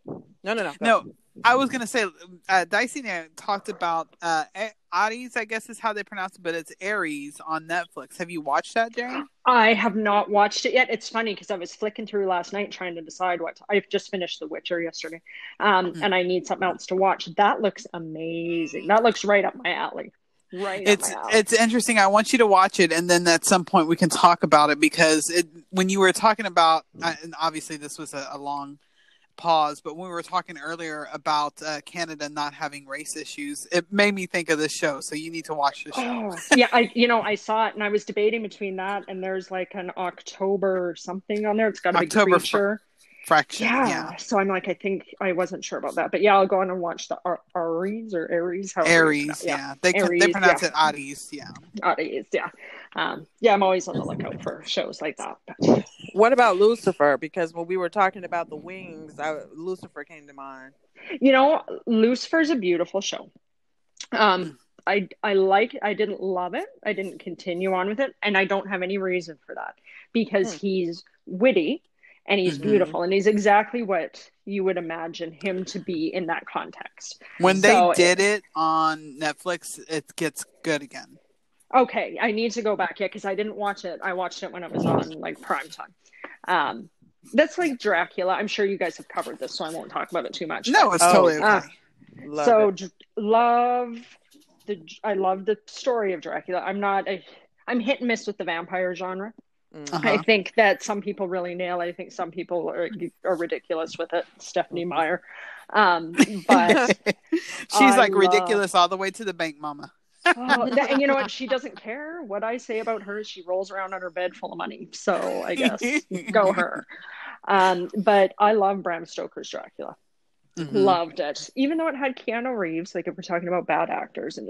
No, no, no. go No, I was gonna say, uh, Dicey and I talked about uh, Aries, I guess is how they pronounce it, but it's Aries on Netflix. Have you watched that, Jerry? I have not watched it yet. It's funny because I was flicking through last night trying to decide what I've just finished The Witcher yesterday, um, Mhm. and I need something else to watch. That looks amazing. That looks right up my alley. Right. It's up my alley. it's interesting. I want you to watch it, and then at some point we can talk about it because it when you were talking about, uh, and obviously this was a, a long pause, but when we were talking earlier about uh, Canada not having race issues, it made me think of this show. So you need to watch the show. Oh, yeah, I you know I saw it and I was debating between that and there's like an October something on there. It's got a big October creature. Faction. Yeah. yeah. So I'm like I think I wasn't sure about that, but yeah, I'll go on and watch the Ar- Aries or Aries. you Aries, pronounce- yeah. They Aries, they pronounce yeah. it Aries, yeah. Aries, yeah. Um, yeah, I'm always on the lookout for shows like that. But What about Lucifer? Because when we were talking about the wings, I, Lucifer came to mind. you know, Lucifer's a beautiful show. Um, I I like. I didn't love it. I didn't continue on with it, and I don't have any reason for that because Hmm. he's witty and he's Mhm. beautiful and he's exactly what you would imagine him to be in that context. When they So- did it on Netflix, it gets good again. Okay, I need to go back yet because I didn't watch it. I watched it when it was on like prime time. Um, that's like Dracula. I'm sure you guys have covered this, so I won't talk about it too much. No, it's Oh, totally okay. ah. Love so dr- love the I love the story of Dracula. I'm not a I'm hit and miss with the vampire genre. Uh-huh. I think that some people really nail. it. I think some people are, are ridiculous with it. Stephenie Meyer, um, but She's I like love- ridiculous all the way to the bank, mama. Oh, that- and you know what? She doesn't care what I say about her. She rolls around on her bed full of money. So I guess go her. Um, but I love Bram Stoker's Dracula. Mhm. Loved it, even though it had Keanu Reeves. Like if we're talking about bad actors, and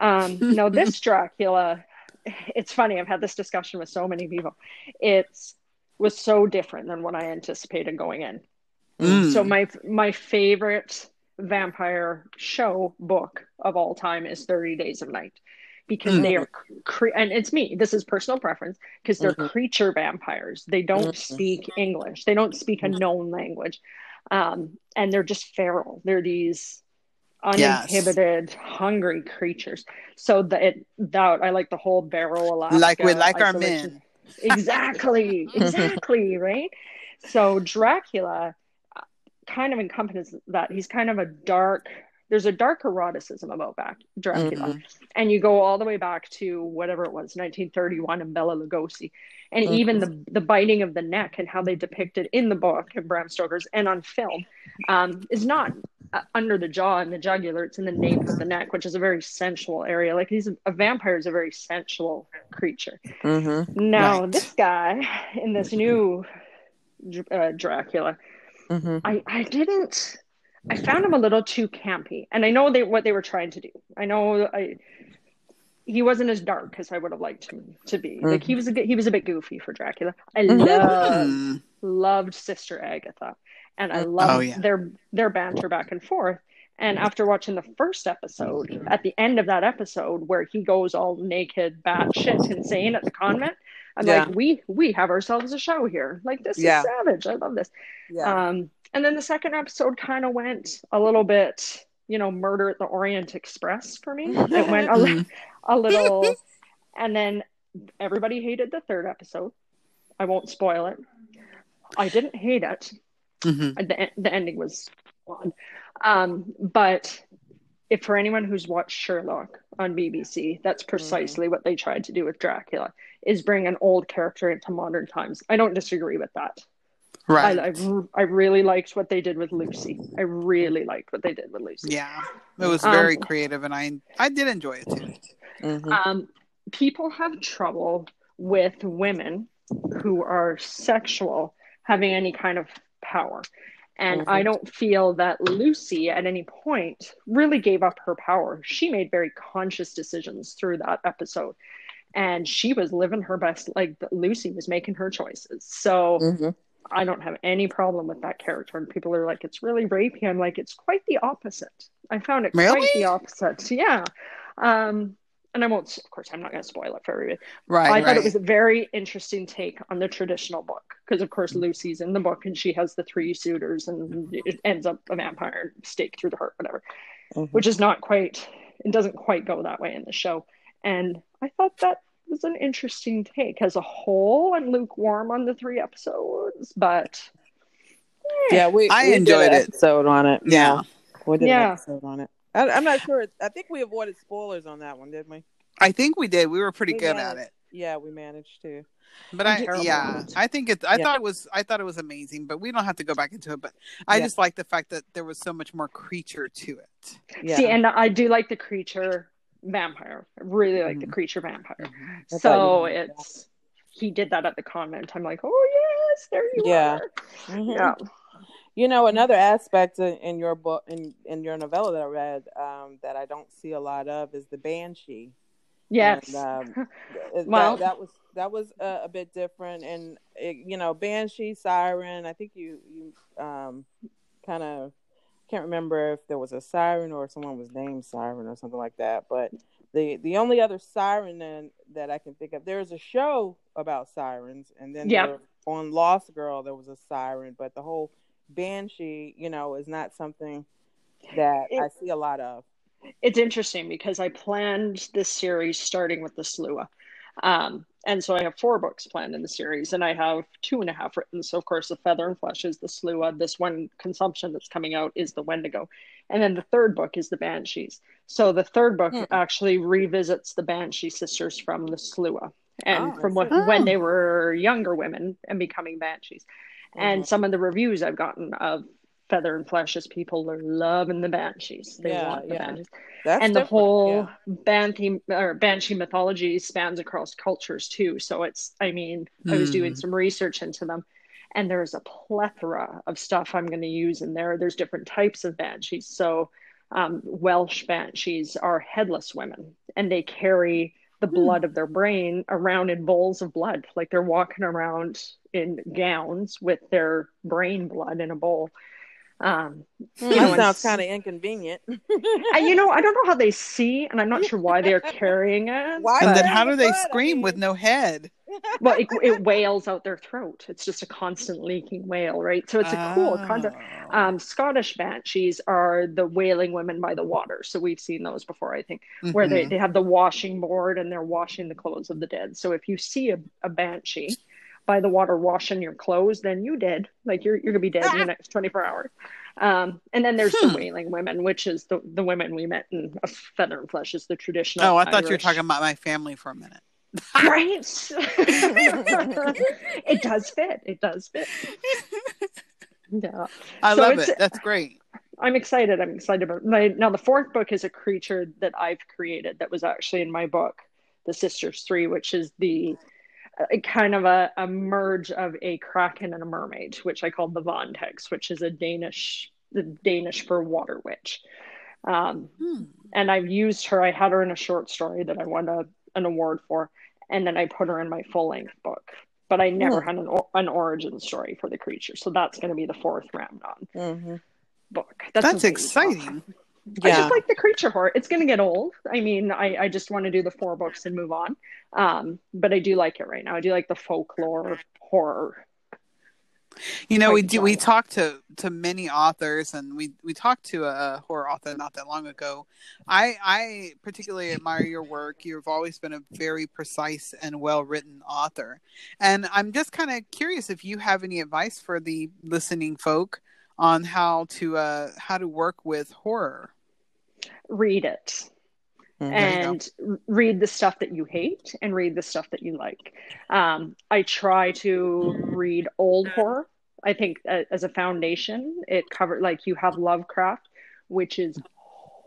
um, no, this Dracula. It's funny. I've had this discussion with so many people. It's was so different than what I anticipated going in. Mm. So my my favorite vampire show book of all time is 30 Days of Night because Mm. they are cre- and it's me this is personal preference because they're Mhm. creature vampires they don't Mhm. speak english they don't speak a known language um, and they're just feral they're these Yes. uninhibited hungry creatures so the it, that i like the whole barrel Alaska like we like our men. exactly exactly right so dracula kind of encompasses that he's kind of a dark there's a dark eroticism about back dracula Mhm. and you go all the way back to whatever it was 1931 and bela lugosi and Mhm. even the the biting of the neck and how they depict it in the book of bram stoker's and on film um, is not uh, under the jaw and the jugular it's in the nape of the neck which is a very sensual area like he's a, a vampire is a very sensual creature Mhm. now Right. this guy in this new uh, dracula Mhm. I, I didn't I found him a little too campy. And I know they what they were trying to do. I know I he wasn't as dark as I would have liked him to be. Like he was a, he was a bit goofy for Dracula. I Mhm. loved Mm. loved Sister Agatha, and I Oh, loved yeah. their their banter back and forth. And after watching the first episode, at the end of that episode where he goes all naked, batshit insane at the convent, I'm Yeah. like, we we have ourselves a show here. Like this Yeah. is savage. I love this. Yeah. Um, and then the second episode kind of went a little bit, you know, Murder at the Orient Express for me. It went a, li- a little, and then everybody hated the third episode. I won't spoil it. I didn't hate it. Mhm. The, the ending was fun. Um, but if for anyone who's watched Sherlock on BBC, that's precisely what they tried to do with Dracula is bring an old character into modern times. I don't disagree with that. Right. I, I, I really liked what they did with Lucy. I really liked what they did with Lucy. yeah. It was Um, very creative, and I I did enjoy it too. Mhm. Um, people have trouble with women who are sexual having any kind of power. And Mhm. I don't feel that Lucy at any point really gave up her power. She made very conscious decisions through that episode. And she was living her best, like Lucy was making her choices. So Mhm. I don't have any problem with that character. And people are like, it's really rapey. I'm like, it's quite the opposite. I found it quite the opposite. Yeah. Um, and I won't, of course, I'm not going to spoil it for everybody. Right. I right. thought it was a very interesting take on the traditional book because, of course, Lucy's in the book and she has the three suitors and it ends up a vampire stake through the heart, whatever, Mhm. which is not quite, it doesn't quite go that way in the show. And I thought that was an interesting take as a whole. I'm lukewarm on the three episodes, but Yeah, we, I we enjoyed did it. episode on it. Yeah. we did Yeah. an episode on it. I, I'm not sure. I think we avoided spoilers on that one, didn't we? I think we did. We were pretty We good managed- at it. Yeah, we managed to. But I'm I terrible yeah, at. I think it. I Yeah. thought it was. I thought it was amazing. But we don't have to go back into it. But I Yeah. just like the fact that there was so much more creature to it. Yeah. see, and I do like the creature vampire. I really like the Mhm. creature vampire. I So thought you it's he did that at the convent. I'm like, oh yes, there you Yeah. are. Mhm. Yeah. You know, another aspect in, in your book, in, in your novella that I read, um, that I don't see a lot of is the banshee. Yes. And, um, Well- that, that was that was a, a bit different, and it, you know, banshee, siren. I think you you um, kind of can't remember if there was a siren or someone was named siren or something like that. But the the only other siren then, that I can think of, there's a show about sirens, and then Yep. there- on Lost Girl there was a siren, but the whole banshee, you know, is not something that It- I see a lot of. it's interesting because I planned this series starting with the Sluagh. Um, and so I have four books planned in the series, and I have two and a half written. So, of course, the Feather and Flesh is the Sluagh. This one consumption that's coming out is the Wendigo. And then the third book is the Banshees. So, the third book Hmm. actually revisits the Banshee sisters from the Sluagh and Oh, from when, Oh. when they were younger women and becoming Banshees. And Mhm. some of the reviews I've gotten of Feather and Flesh is people are loving the Banshees. They Yeah, want the yeah. Banshees That's and the whole yeah. Banshee or Banshee mythology spans across cultures too. So it's, I mean, I was doing Hmm. some research into them, and there's a plethora of stuff I'm going to use in there. There's different types of banshees. So um, Welsh banshees are headless women, and they carry the Hmm. blood of their brain around in bowls of blood, like they're walking around in gowns with their brain blood in a bowl. Um, Hmm, You know, that sounds kind of inconvenient. and you know, I don't know how they see, and I'm not sure why they're carrying it. Why And then how do they a foot? I scream with no head? Well, it, it wails out their throat. It's just a constant leaking wail, right? So it's a cool concept. Oh. Um, Scottish banshees are the wailing women by the water. So we've seen those before, I think, where they, Mhm. they have the washing board and they're washing the clothes of the dead. So if you see a, a banshee by the water washing your clothes, then you did. Like you're you're gonna be dead in the next 24 hours. Um, and then there's the Hmm. wailing women, which is the, the women we met in a feather and flesh is the traditional. Oh, I thought you were talking about my family for a minute. right. it does fit. It does fit. Yeah. I So love it. That's great. I'm excited. I'm excited about my, now. The fourth book is a creature that I've created that was actually in my book, The Sisters Three, which is the uh, kind of a, a merge of a kraken and a mermaid, which I called the Vontex, which is a Danish, the Danish for water witch. Um, Hmm. and I've used her. I had her in a short story that I won a, an award for, and then I put her in my full length book. But I never Hmm. had an, an origin story for the creature, so that's going to be the fourth Ramnon hmm book. That's, amazing. exciting. I Yeah. just like the creature horror. It's going to get old. I mean, I, I just want to do the four books and move on. Um, but I do like it right now. I do like the folklore horror. You know, we do. We talked to to many authors, and we we talked to a horror author not that long ago. I I particularly admire your work. You've always been a very precise and well written author, and I'm just kind of curious if you have any advice for the listening folk on how to uh how to work with horror. Read it Mhm. There you go. and read the stuff that you hate and read the stuff that you like. Um, I try to read old horror. I think uh, as a foundation, it covered like you have Lovecraft, which is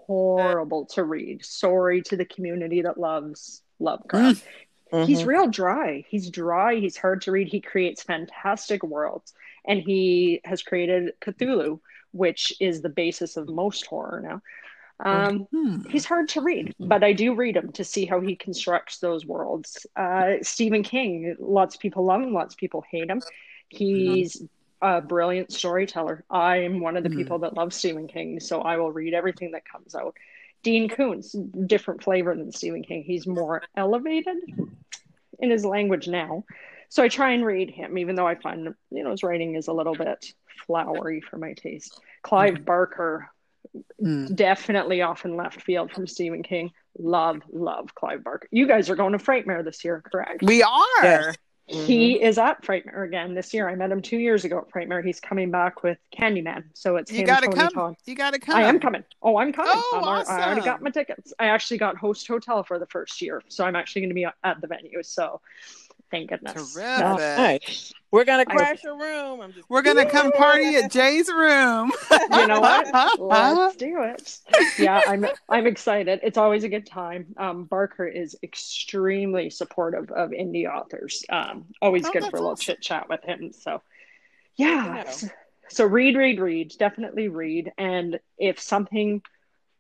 horrible to read. Sorry to the community that loves Lovecraft. He's Mhm. real dry. He's dry. He's hard to read. He creates fantastic worlds. And he has created Cthulhu, which is the basis of most horror now. Um, Hmm. he's hard to read, but I do read him to see how he constructs those worlds. Uh, Stephen King, lots of people love him, lots of people hate him. He's a brilliant storyteller. I'm one of the Mhm. people that loves Stephen King, so I will read everything that comes out. Dean Koontz, different flavor than Stephen King. He's more elevated in his language now. So I try and read him, even though I find you know his writing is a little bit flowery for my taste. Clive Barker, Hmm. definitely off in left field from Stephen King. Love, love Clive Barker. You guys are going to Frightmare this year, correct? We are. Yes. He is at Frightmare again this year. I met him two years ago at Frightmare. He's coming back with Candyman. So it's You him, gotta Tony come. Todd. You gotta come. I am coming. Oh, I'm coming. Oh, I'm al- I already got my tickets. I actually got host hotel for the first year, so I'm actually going to be at the venue. So, thank goodness. Terrific. No, Nice. We're gonna crash your room. I'm just We're gonna come party at Jay's room. you know what? Let's do it. Yeah, I'm I'm excited. It's always a good time. Um, Barker is extremely supportive of indie authors. Um, always Oh, good for a little awesome. chit chat with him. So, yeah. Yeah. So, so read, read, read. Definitely read. And if something,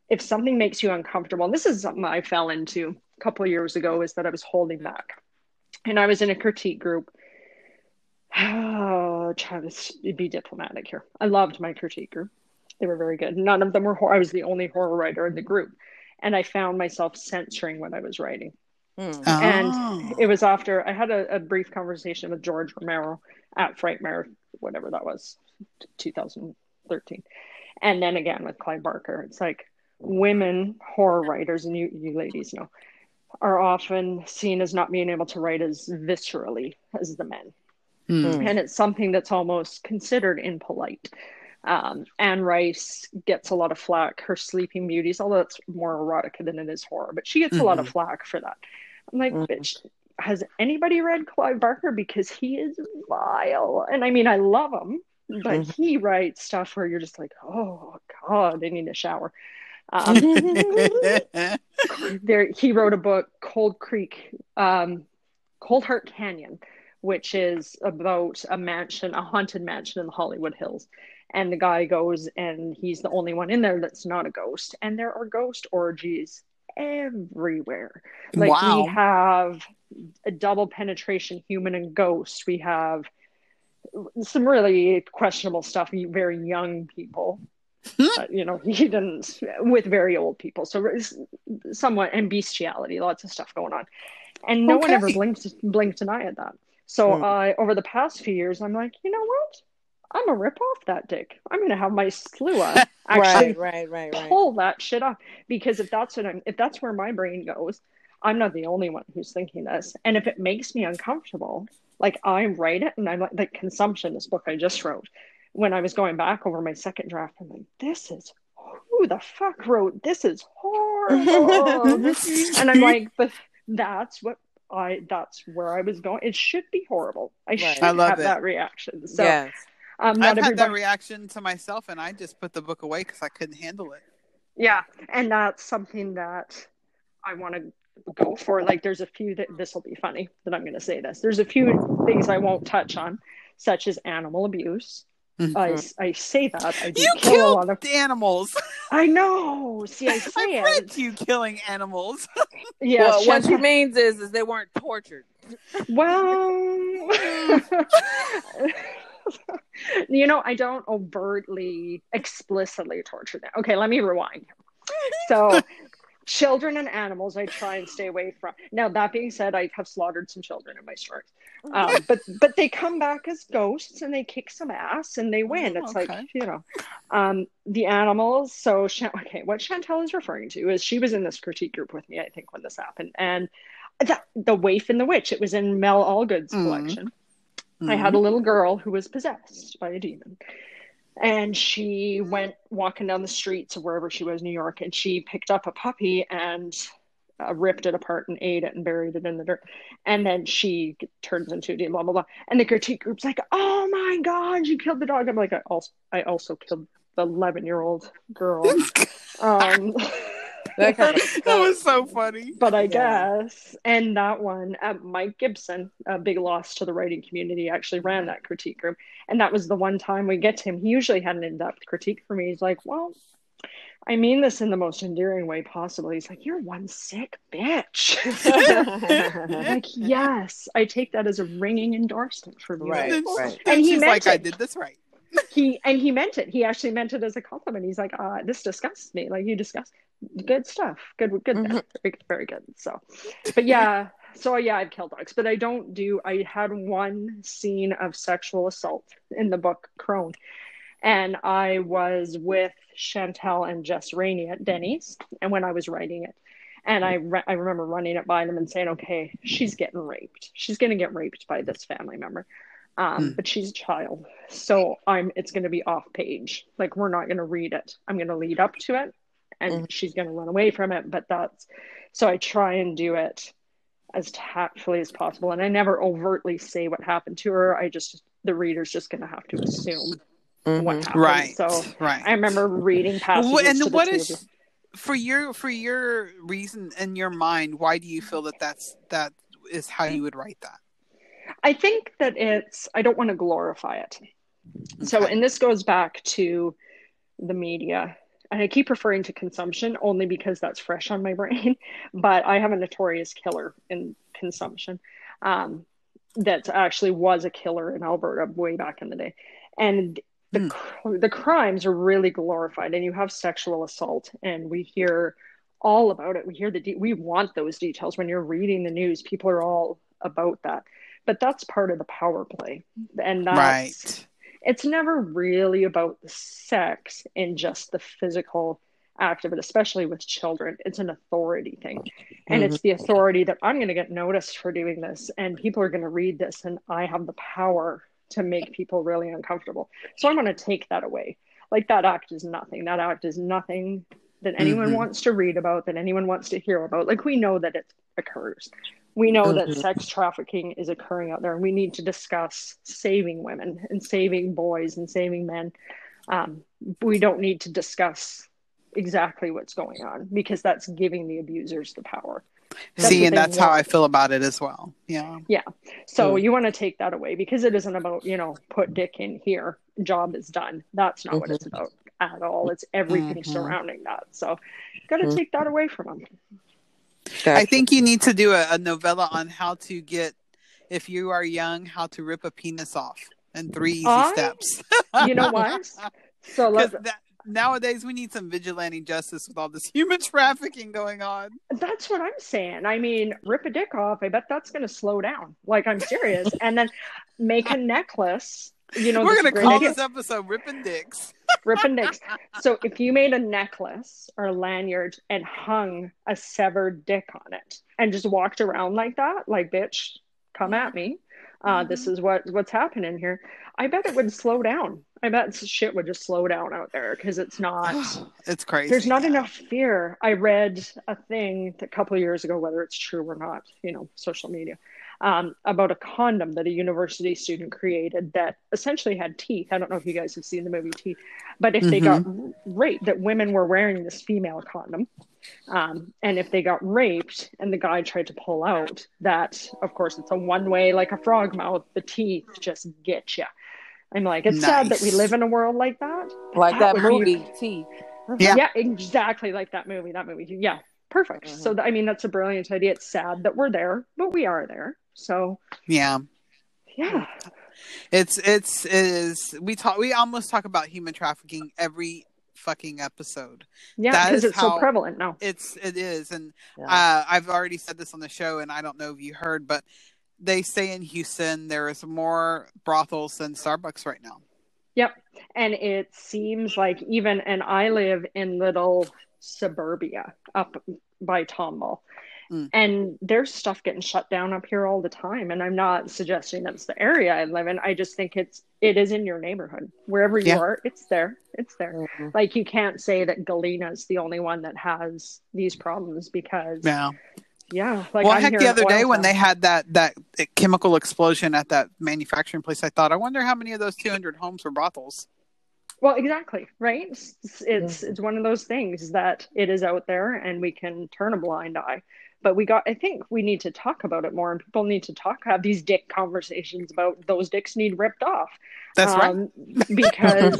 if something makes you uncomfortable, and this is something I fell into a couple of years ago, is that I was holding back, and I was in a critique group. Oh, try to be diplomatic here. I loved my critique group. They were very good. None of them were horror. I was the only horror writer in the group. And I found myself censoring what I was writing. Mm. And Oh. it was after I had a, a brief conversation with George Romero at Frightmare, whatever that was, 2013. And then again with Clive Barker. It's like women horror writers, and you, you ladies know, are often seen as not being able to write as viscerally as the men Hmm. and it's something that's almost considered impolite. Um, Anne Rice gets a lot of flack. Her Sleeping Beauties, although it's more erotica than it is horror, but she gets a lot of flack for that. I'm like, Mhm. bitch, has anybody read Clive Barker? Because he is vile. And I mean, I love him, but Mhm. he writes stuff where you're just like, oh God, I need a shower. Um, there he wrote a book cold creek um, cold heart canyon which is about a mansion a haunted mansion in the hollywood hills and the guy goes and he's the only one in there that's not a ghost and there are ghost orgies everywhere like wow. we have a double penetration human and ghost we have some really questionable stuff. Very young people, uh, you know, he didn't with very old people. So it's somewhat and bestiality, lots of stuff going on, and no one ever Okay. blinked blinked an eye at that. So Hmm. uh, over the past few years, I'm like, you know what? I'm gonna rip off that dick. I'm gonna have my sluagh actually right, right, right, right. pull that shit off because if that's what I'm if that's where my brain goes, I'm not the only one who's thinking this. And if it makes me uncomfortable, like I write it and I'm like the consumption, this book I just wrote, when I was going back over my second draft, I'm like, this is who the fuck wrote this is horrible. and I'm like, but that's what I that's where I was going. It should be horrible. I should I love have it. that reaction. So yes. um not I've had that reaction to myself, and I just put the book away because I couldn't handle it. Yeah, and that's something that I want to go for. Like, there's a few that this will be funny that I'm going to say this. There's a few things I won't touch on, such as animal abuse. I, mm-hmm. I say that I You kill a lot of. animals. I know. See, I say I've read you killing animals. Yeah. well, what she means is, is they weren't tortured. Well, you know, I don't overtly, explicitly torture them. Okay, let me rewind. So, children and animals, I try and stay away from. Now, that being said, I have slaughtered some children in my stories, um, but but they come back as ghosts and they kick some ass and they win. Oh, It's okay. like you know, um, the animals. So, okay, what Chantal is referring to is she was in this critique group with me, I think, when this happened, and. The, the Waif and the Witch. It was in Mel Allgood's Mhm. collection. I had a little girl who was possessed by a demon. And she went walking down the streets of wherever she was, New York, and she picked up a puppy and uh, ripped it apart and ate it and buried it in the dirt. And then she turns into a demon, blah, blah, blah. And the critique group's like, oh my God, you killed the dog. I'm like, I also, I also killed the 11 year old girl. um, That kind of that was so funny. but I Yeah. guess, and that one, uh, Mike Gibson, a big loss to the writing community, actually ran that critique group. And that was the one time we get to him. He usually had an in depth critique for me. He's like, Well, I mean this in the most endearing way possible. He's like, You're one sick bitch. Like, yes, I take that as a ringing endorsement from you. Right, And, right. and And he she's meant like, I did this right. He and he meant it. He actually meant it as a compliment. He's like, uh, this disgusts me. Like you disgust good stuff. Good good Mhm. very, very good. So but yeah, so yeah, I've killed dogs, but I don't do I had one scene of sexual assault in the book Crone. And I was with Chantal and Jess Rainey at Denny's, and when I was writing it, and I re- I remember running it by them and saying, "Okay, she's getting raped. She's going to get raped by this family member, um, Hmm. but she's a child, so I'm. It's going to be off page. Like we're not going to read it. I'm going to lead up to it, and she's going to run away from it. But that's so I try and do it as tactfully as possible, and I never overtly say what happened to her. I just the reader's just going to have to assume Mhm. what happened. Right. So right. I remember reading passages. Wh- and to the what two is of for your for your reason in your mind? Why do you feel that that's that is how you would write that? I think that it's, I don't want to glorify it. So, and this goes back to the media. And I keep referring to consumption only because that's fresh on my brain. But I have a notorious killer in consumption um, that actually was a killer in Alberta way back in the day. And the, hmm. cr- the crimes are really glorified. And you have sexual assault, and we hear all about it. We hear the, de- we want those details. When you're reading the news, people are all about that. But that's part of the power play. And that's, right. it's never really about the sex in just the physical act of it, especially with children. It's an authority thing. And it's mm-hmm. the authority that I'm going to get noticed for doing this, and people are going to read this, and I have the power to make people really uncomfortable. So I'm going to take that away. Like that act is nothing. That act is nothing that anyone Mhm. wants to read about, that anyone wants to hear about. Like we know that it occurs. We know that Mhm. sex trafficking is occurring out there, and we need to discuss saving women and saving boys and saving men. Um, we don't need to discuss exactly what's going on because that's giving the abusers the power. That's See, and they that's how I feel about it as well. Yeah. Yeah. So Mm. you want to take that away because it isn't about, you know, put dick in here, job is done. That's not what it's about at all. It's everything Mhm. surrounding that. So got to Mhm. take that away from them. I think you need to do a, a novella on how to get, if you are young, how to rip a penis off. and three easy I- steps. You know what? So let, Because that, nowadays we need some vigilante justice with all this human trafficking going on. That's what I'm saying. I mean, rip a dick off. I bet that's going to slow down. Like, I'm serious. and then make a necklace. You know, We're gonna call idea, this episode "Ripping Dicks." rip and dicks. So if you made a necklace or lanyard and hung a severed dick on it and just walked around like that, like, bitch, come at me. Uh, This is what what's happening here. I bet it would slow down. I bet shit would just slow down out there because it's not. it's crazy. There's not enough fear. I read a thing a couple of years ago, whether it's true or not, you know, social media, um, about a condom that a university student created that essentially had teeth. I don't know if you guys have seen the movie Teeth, but if they got raped, that women were wearing this female condom. Um, and if they got raped and the guy tried to pull out, that, of course, it's a one way, like a frog mouth, the teeth just get you. I'm like, it's sad that we live in a world like that. Like that That be- movie, Teeth. Yeah. Yeah, exactly like that movie. That movie. Yeah, perfect. Mhm. So th- I mean, that's a brilliant idea. It's sad that we're there, but we are there. So Yeah, yeah, it's it's it is. We talk. We almost talk about human trafficking every fucking episode. yeah, because it's so prevalent now. It's it is, and Yeah. uh, I've already said this on the show, and I don't know if you heard, but they say in Houston there is more brothels than Starbucks right now. Yep, and it seems like even and I live in little suburbia up by Tomball. Mm. And there's stuff getting shut down up here all the time. And I'm not suggesting that's the area I live in. I just think it's it is in your neighborhood. Wherever you Yeah. are, it's there. It's there. Mhm. like you can't say that Galena's the only one that has these problems because yeah, Yeah. like well, I'm heck, the other day when they had that that chemical explosion at that manufacturing place, I thought, I wonder how many of those 200 homes were brothels. Well exactly right it's it's, it's one of those things that it is out there and we can turn a blind eye but we got I think we need to talk about it more and people need to talk have these dick conversations about those dicks need ripped off That's right. um, because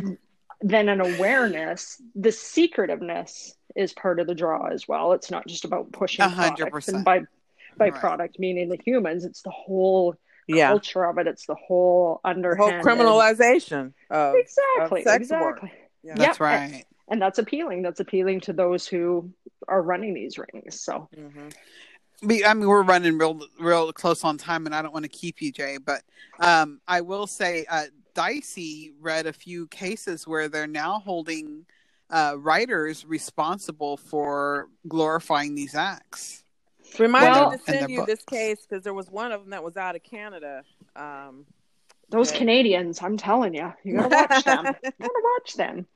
then an awareness the secretiveness is part of the draw as well it's not just about pushing A hundred products. and by by Right. product meaning the humans it's the whole Yeah. culture of it it's the whole The underhand whole criminalization of exactly of sex work. exactly Yeah. That's Yep, right. and that's appealing that's appealing to those who are running these rings so Mhm. I mean, we're running real, real close on time, and I don't want to keep you, Jay. But um, I will say, uh, Dicey read a few cases where they're now holding uh, writers responsible for glorifying these acts. Remind Well- me to send the you this case because there was one of them that was out of Canada. Um, those Yeah. Canadians I'm telling you you gotta watch them you gotta watch them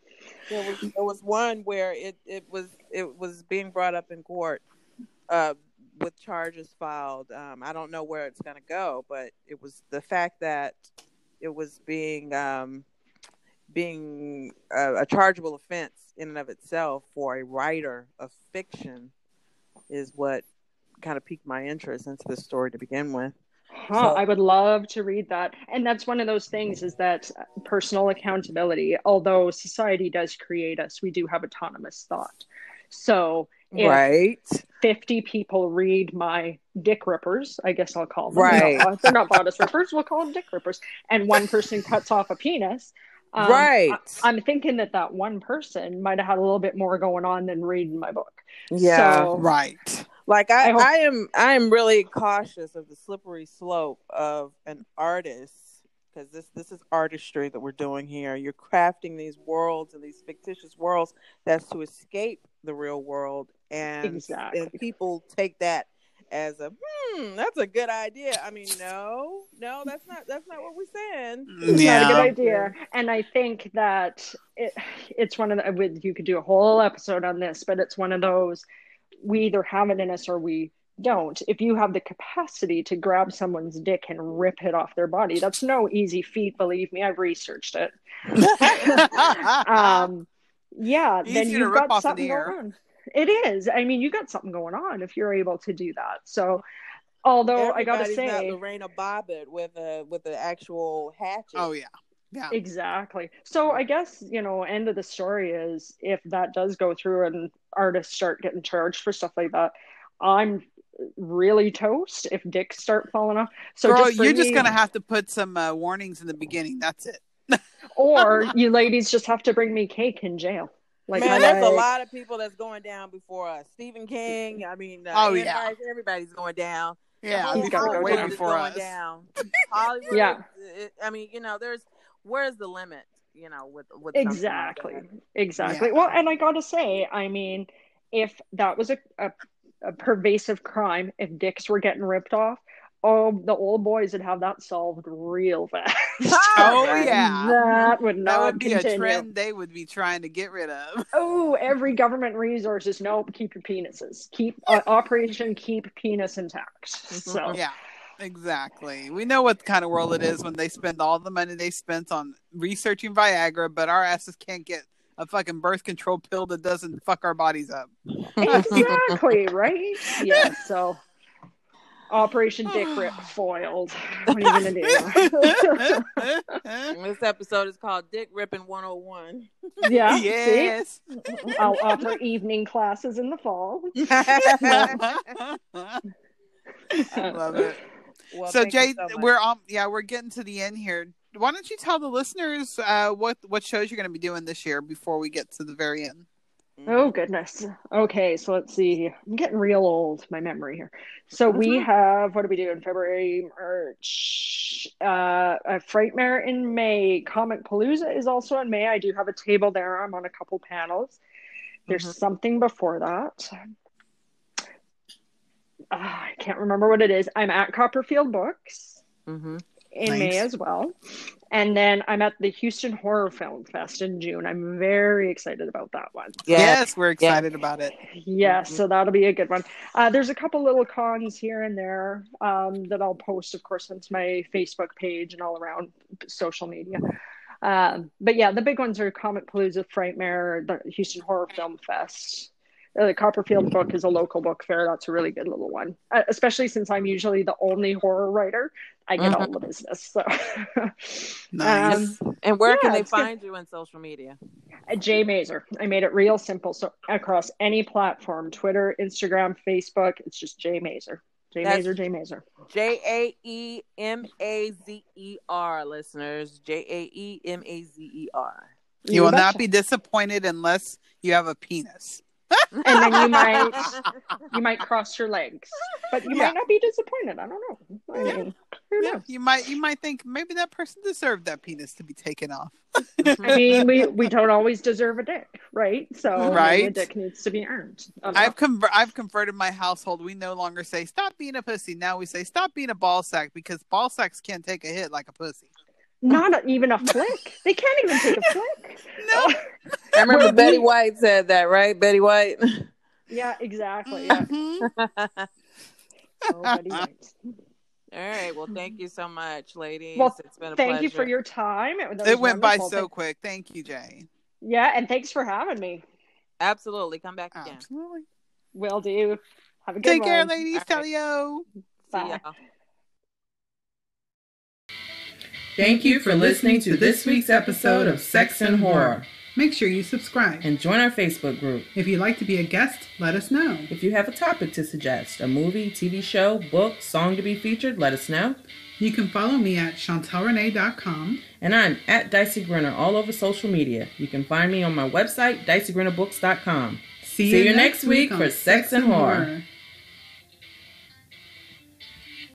there was there was one where it it was it was being brought up in court uh, with charges filed. Um, I don't know where it's going to go, but it was the fact that it was being um, being a, a chargeable offense in and of itself for a writer of fiction is what kind of piqued my interest into the story to begin with. Huh, So- I would love to read that. And that's one of those things is that personal accountability, although society does create us, we do have autonomous thought. So if Right. 50 people read my dick rippers, I guess I'll call them. Right. They're not, they're not bodice rippers, we'll call them dick rippers. And one person cuts off a penis. um, Right. I, am thinking that that one person might have had a little bit more going on than reading my book. Yeah. So- Right. Like I, I hope- I am I am really cautious of the slippery slope of an artist because this this is artistry that we're doing here. You're crafting these worlds and these fictitious worlds that's to escape the real world and Exactly. and people take that as a hmm that's a good idea. I mean no no that's not that's not what we're saying. It's Yeah. not a good idea. And I think that it, it's one of the, with- you could do a whole episode on this, but it's one of those, we either have it in us or we don't. If you have the capacity to grab someone's dick and rip it off their body, that's no easy feat, believe me. I've researched it. Um, yeah, then you've got something going on. It is. I mean, you got something going on if you're able to do that. So, although I gotta Everybody's say, not Lorena Bobbitt with a with the actual hatchet. oh yeah. Yeah. Exactly. So I guess, you know, end of the story is if that does go through and artists start getting charged for stuff like that, I'm really toast if dicks start falling off. So Girl, just you're just gonna have to put some uh, warnings in the beginning. That's it. or you ladies just have to bring me cake in jail. Like Man, I- there's a lot of people that's going down before us. Stephen King. I mean, uh, Oh, yeah. Everybody's going down. Yeah, The whole He's gotta go world way down. before us. down. Hollywood. Yeah. it- I mean, you know, there's where's the limit? You know, with with something like exactly. Exactly. Yeah. well and i gotta say i mean if that was a, a, a pervasive crime if dicks were getting ripped off oh the old boys would have that solved real fast. Oh yeah, that would not that would be continue. a trend they would be trying to get rid of. oh every government resources nope keep your penises. Keep uh, operation keep penis intact. So Yeah, exactly. We know what kind of world it is when they spend all the money they spent on researching Viagra, but our asses can't get a fucking birth control pill that doesn't fuck our bodies up. exactly right yeah so operation dick rip foiled what are you gonna do This episode is called Dick Ripping 101. Yeah. yes. See? I'll offer evening classes in the fall. I Love it. Well, so Jae, so we're um yeah, we're getting to the end here. Why don't you tell the listeners uh what what shows you're going to be doing this year before we get to the very end? Oh goodness. Okay, so let's see. I'm getting real old. My memory here. So we Mm-hmm. have what do we do in February, March? Uh, a Frightmare in May. Comicpalooza is also in May. I do have a table there. I'm on a couple panels. There's Mm-hmm. Mhm. something before that. Ah, I can't remember what it is. I'm at Copperfield Books. Mhm. in May as well. And then I'm at the Houston Horror Film Fest in June. I'm very excited about that one. Yes. Yes, we're excited about it. Yeah, Mhm. so that'll be a good one. Uh, there's a couple little cons here and there um, that I'll post, of course, onto my Facebook page and all around social media. Um, but yeah, the big ones are Comicpalooza, Frightmare, the Houston Horror Film Fest. Uh, the Copperfield book is a local book fair. That's a really good little one, uh, especially since I'm usually the only horror writer. I get all the business. So, Nice. Um, And where Yeah, can they it's good. find you on social media? Jae Mazer. I made it real simple. So across any platform, Twitter, Instagram, Facebook, it's just Jae Mazer. Jae That's- Mazer, Jae Mazer. J A E M A Z E R, listeners. J A E M A Z E R. You will not be disappointed unless you have a penis. And then you might you might cross your legs, but you Yeah. might not be disappointed. I don't know. I mean, who Yeah, knows? you might you might think maybe that person deserved that penis to be taken off. I mean, we we don't always deserve a dick, right? So maybe Right. a dick needs to be earned. I've conver- I've converted my household. We no longer say stop being a pussy. Now we say stop being a ball sack because ball sacks can't take a hit like a pussy. Know. not a, even a flick. They can't even take a flick. No. I remember Betty White said that, right? Betty White. Yeah, exactly. Yeah. Mhm. Oh, Betty White. All right. Well, thank you so much, ladies. Well, it's been a Thank you for your time. It, It went by wonderful. so quick. Thank you, Jae. Yeah, and thanks for having me. Absolutely. Come back again. Absolutely. Will do. Have a good Take one. care, ladies. All right. Talio. See Bye. Thank you for listening to this week's episode of Sex and Horror. Make sure you subscribe. And join our Facebook group. If you'd like to be a guest, let us know. If you have a topic to suggest, a movie, TV show, book, song to be featured, let us know. You can follow me at chantalrenee.com. And I'm at Dicey Grenor all over social media. You can find me on my website, dicey.grinnerbooks.com. See, See you next week on for Sex and Horror.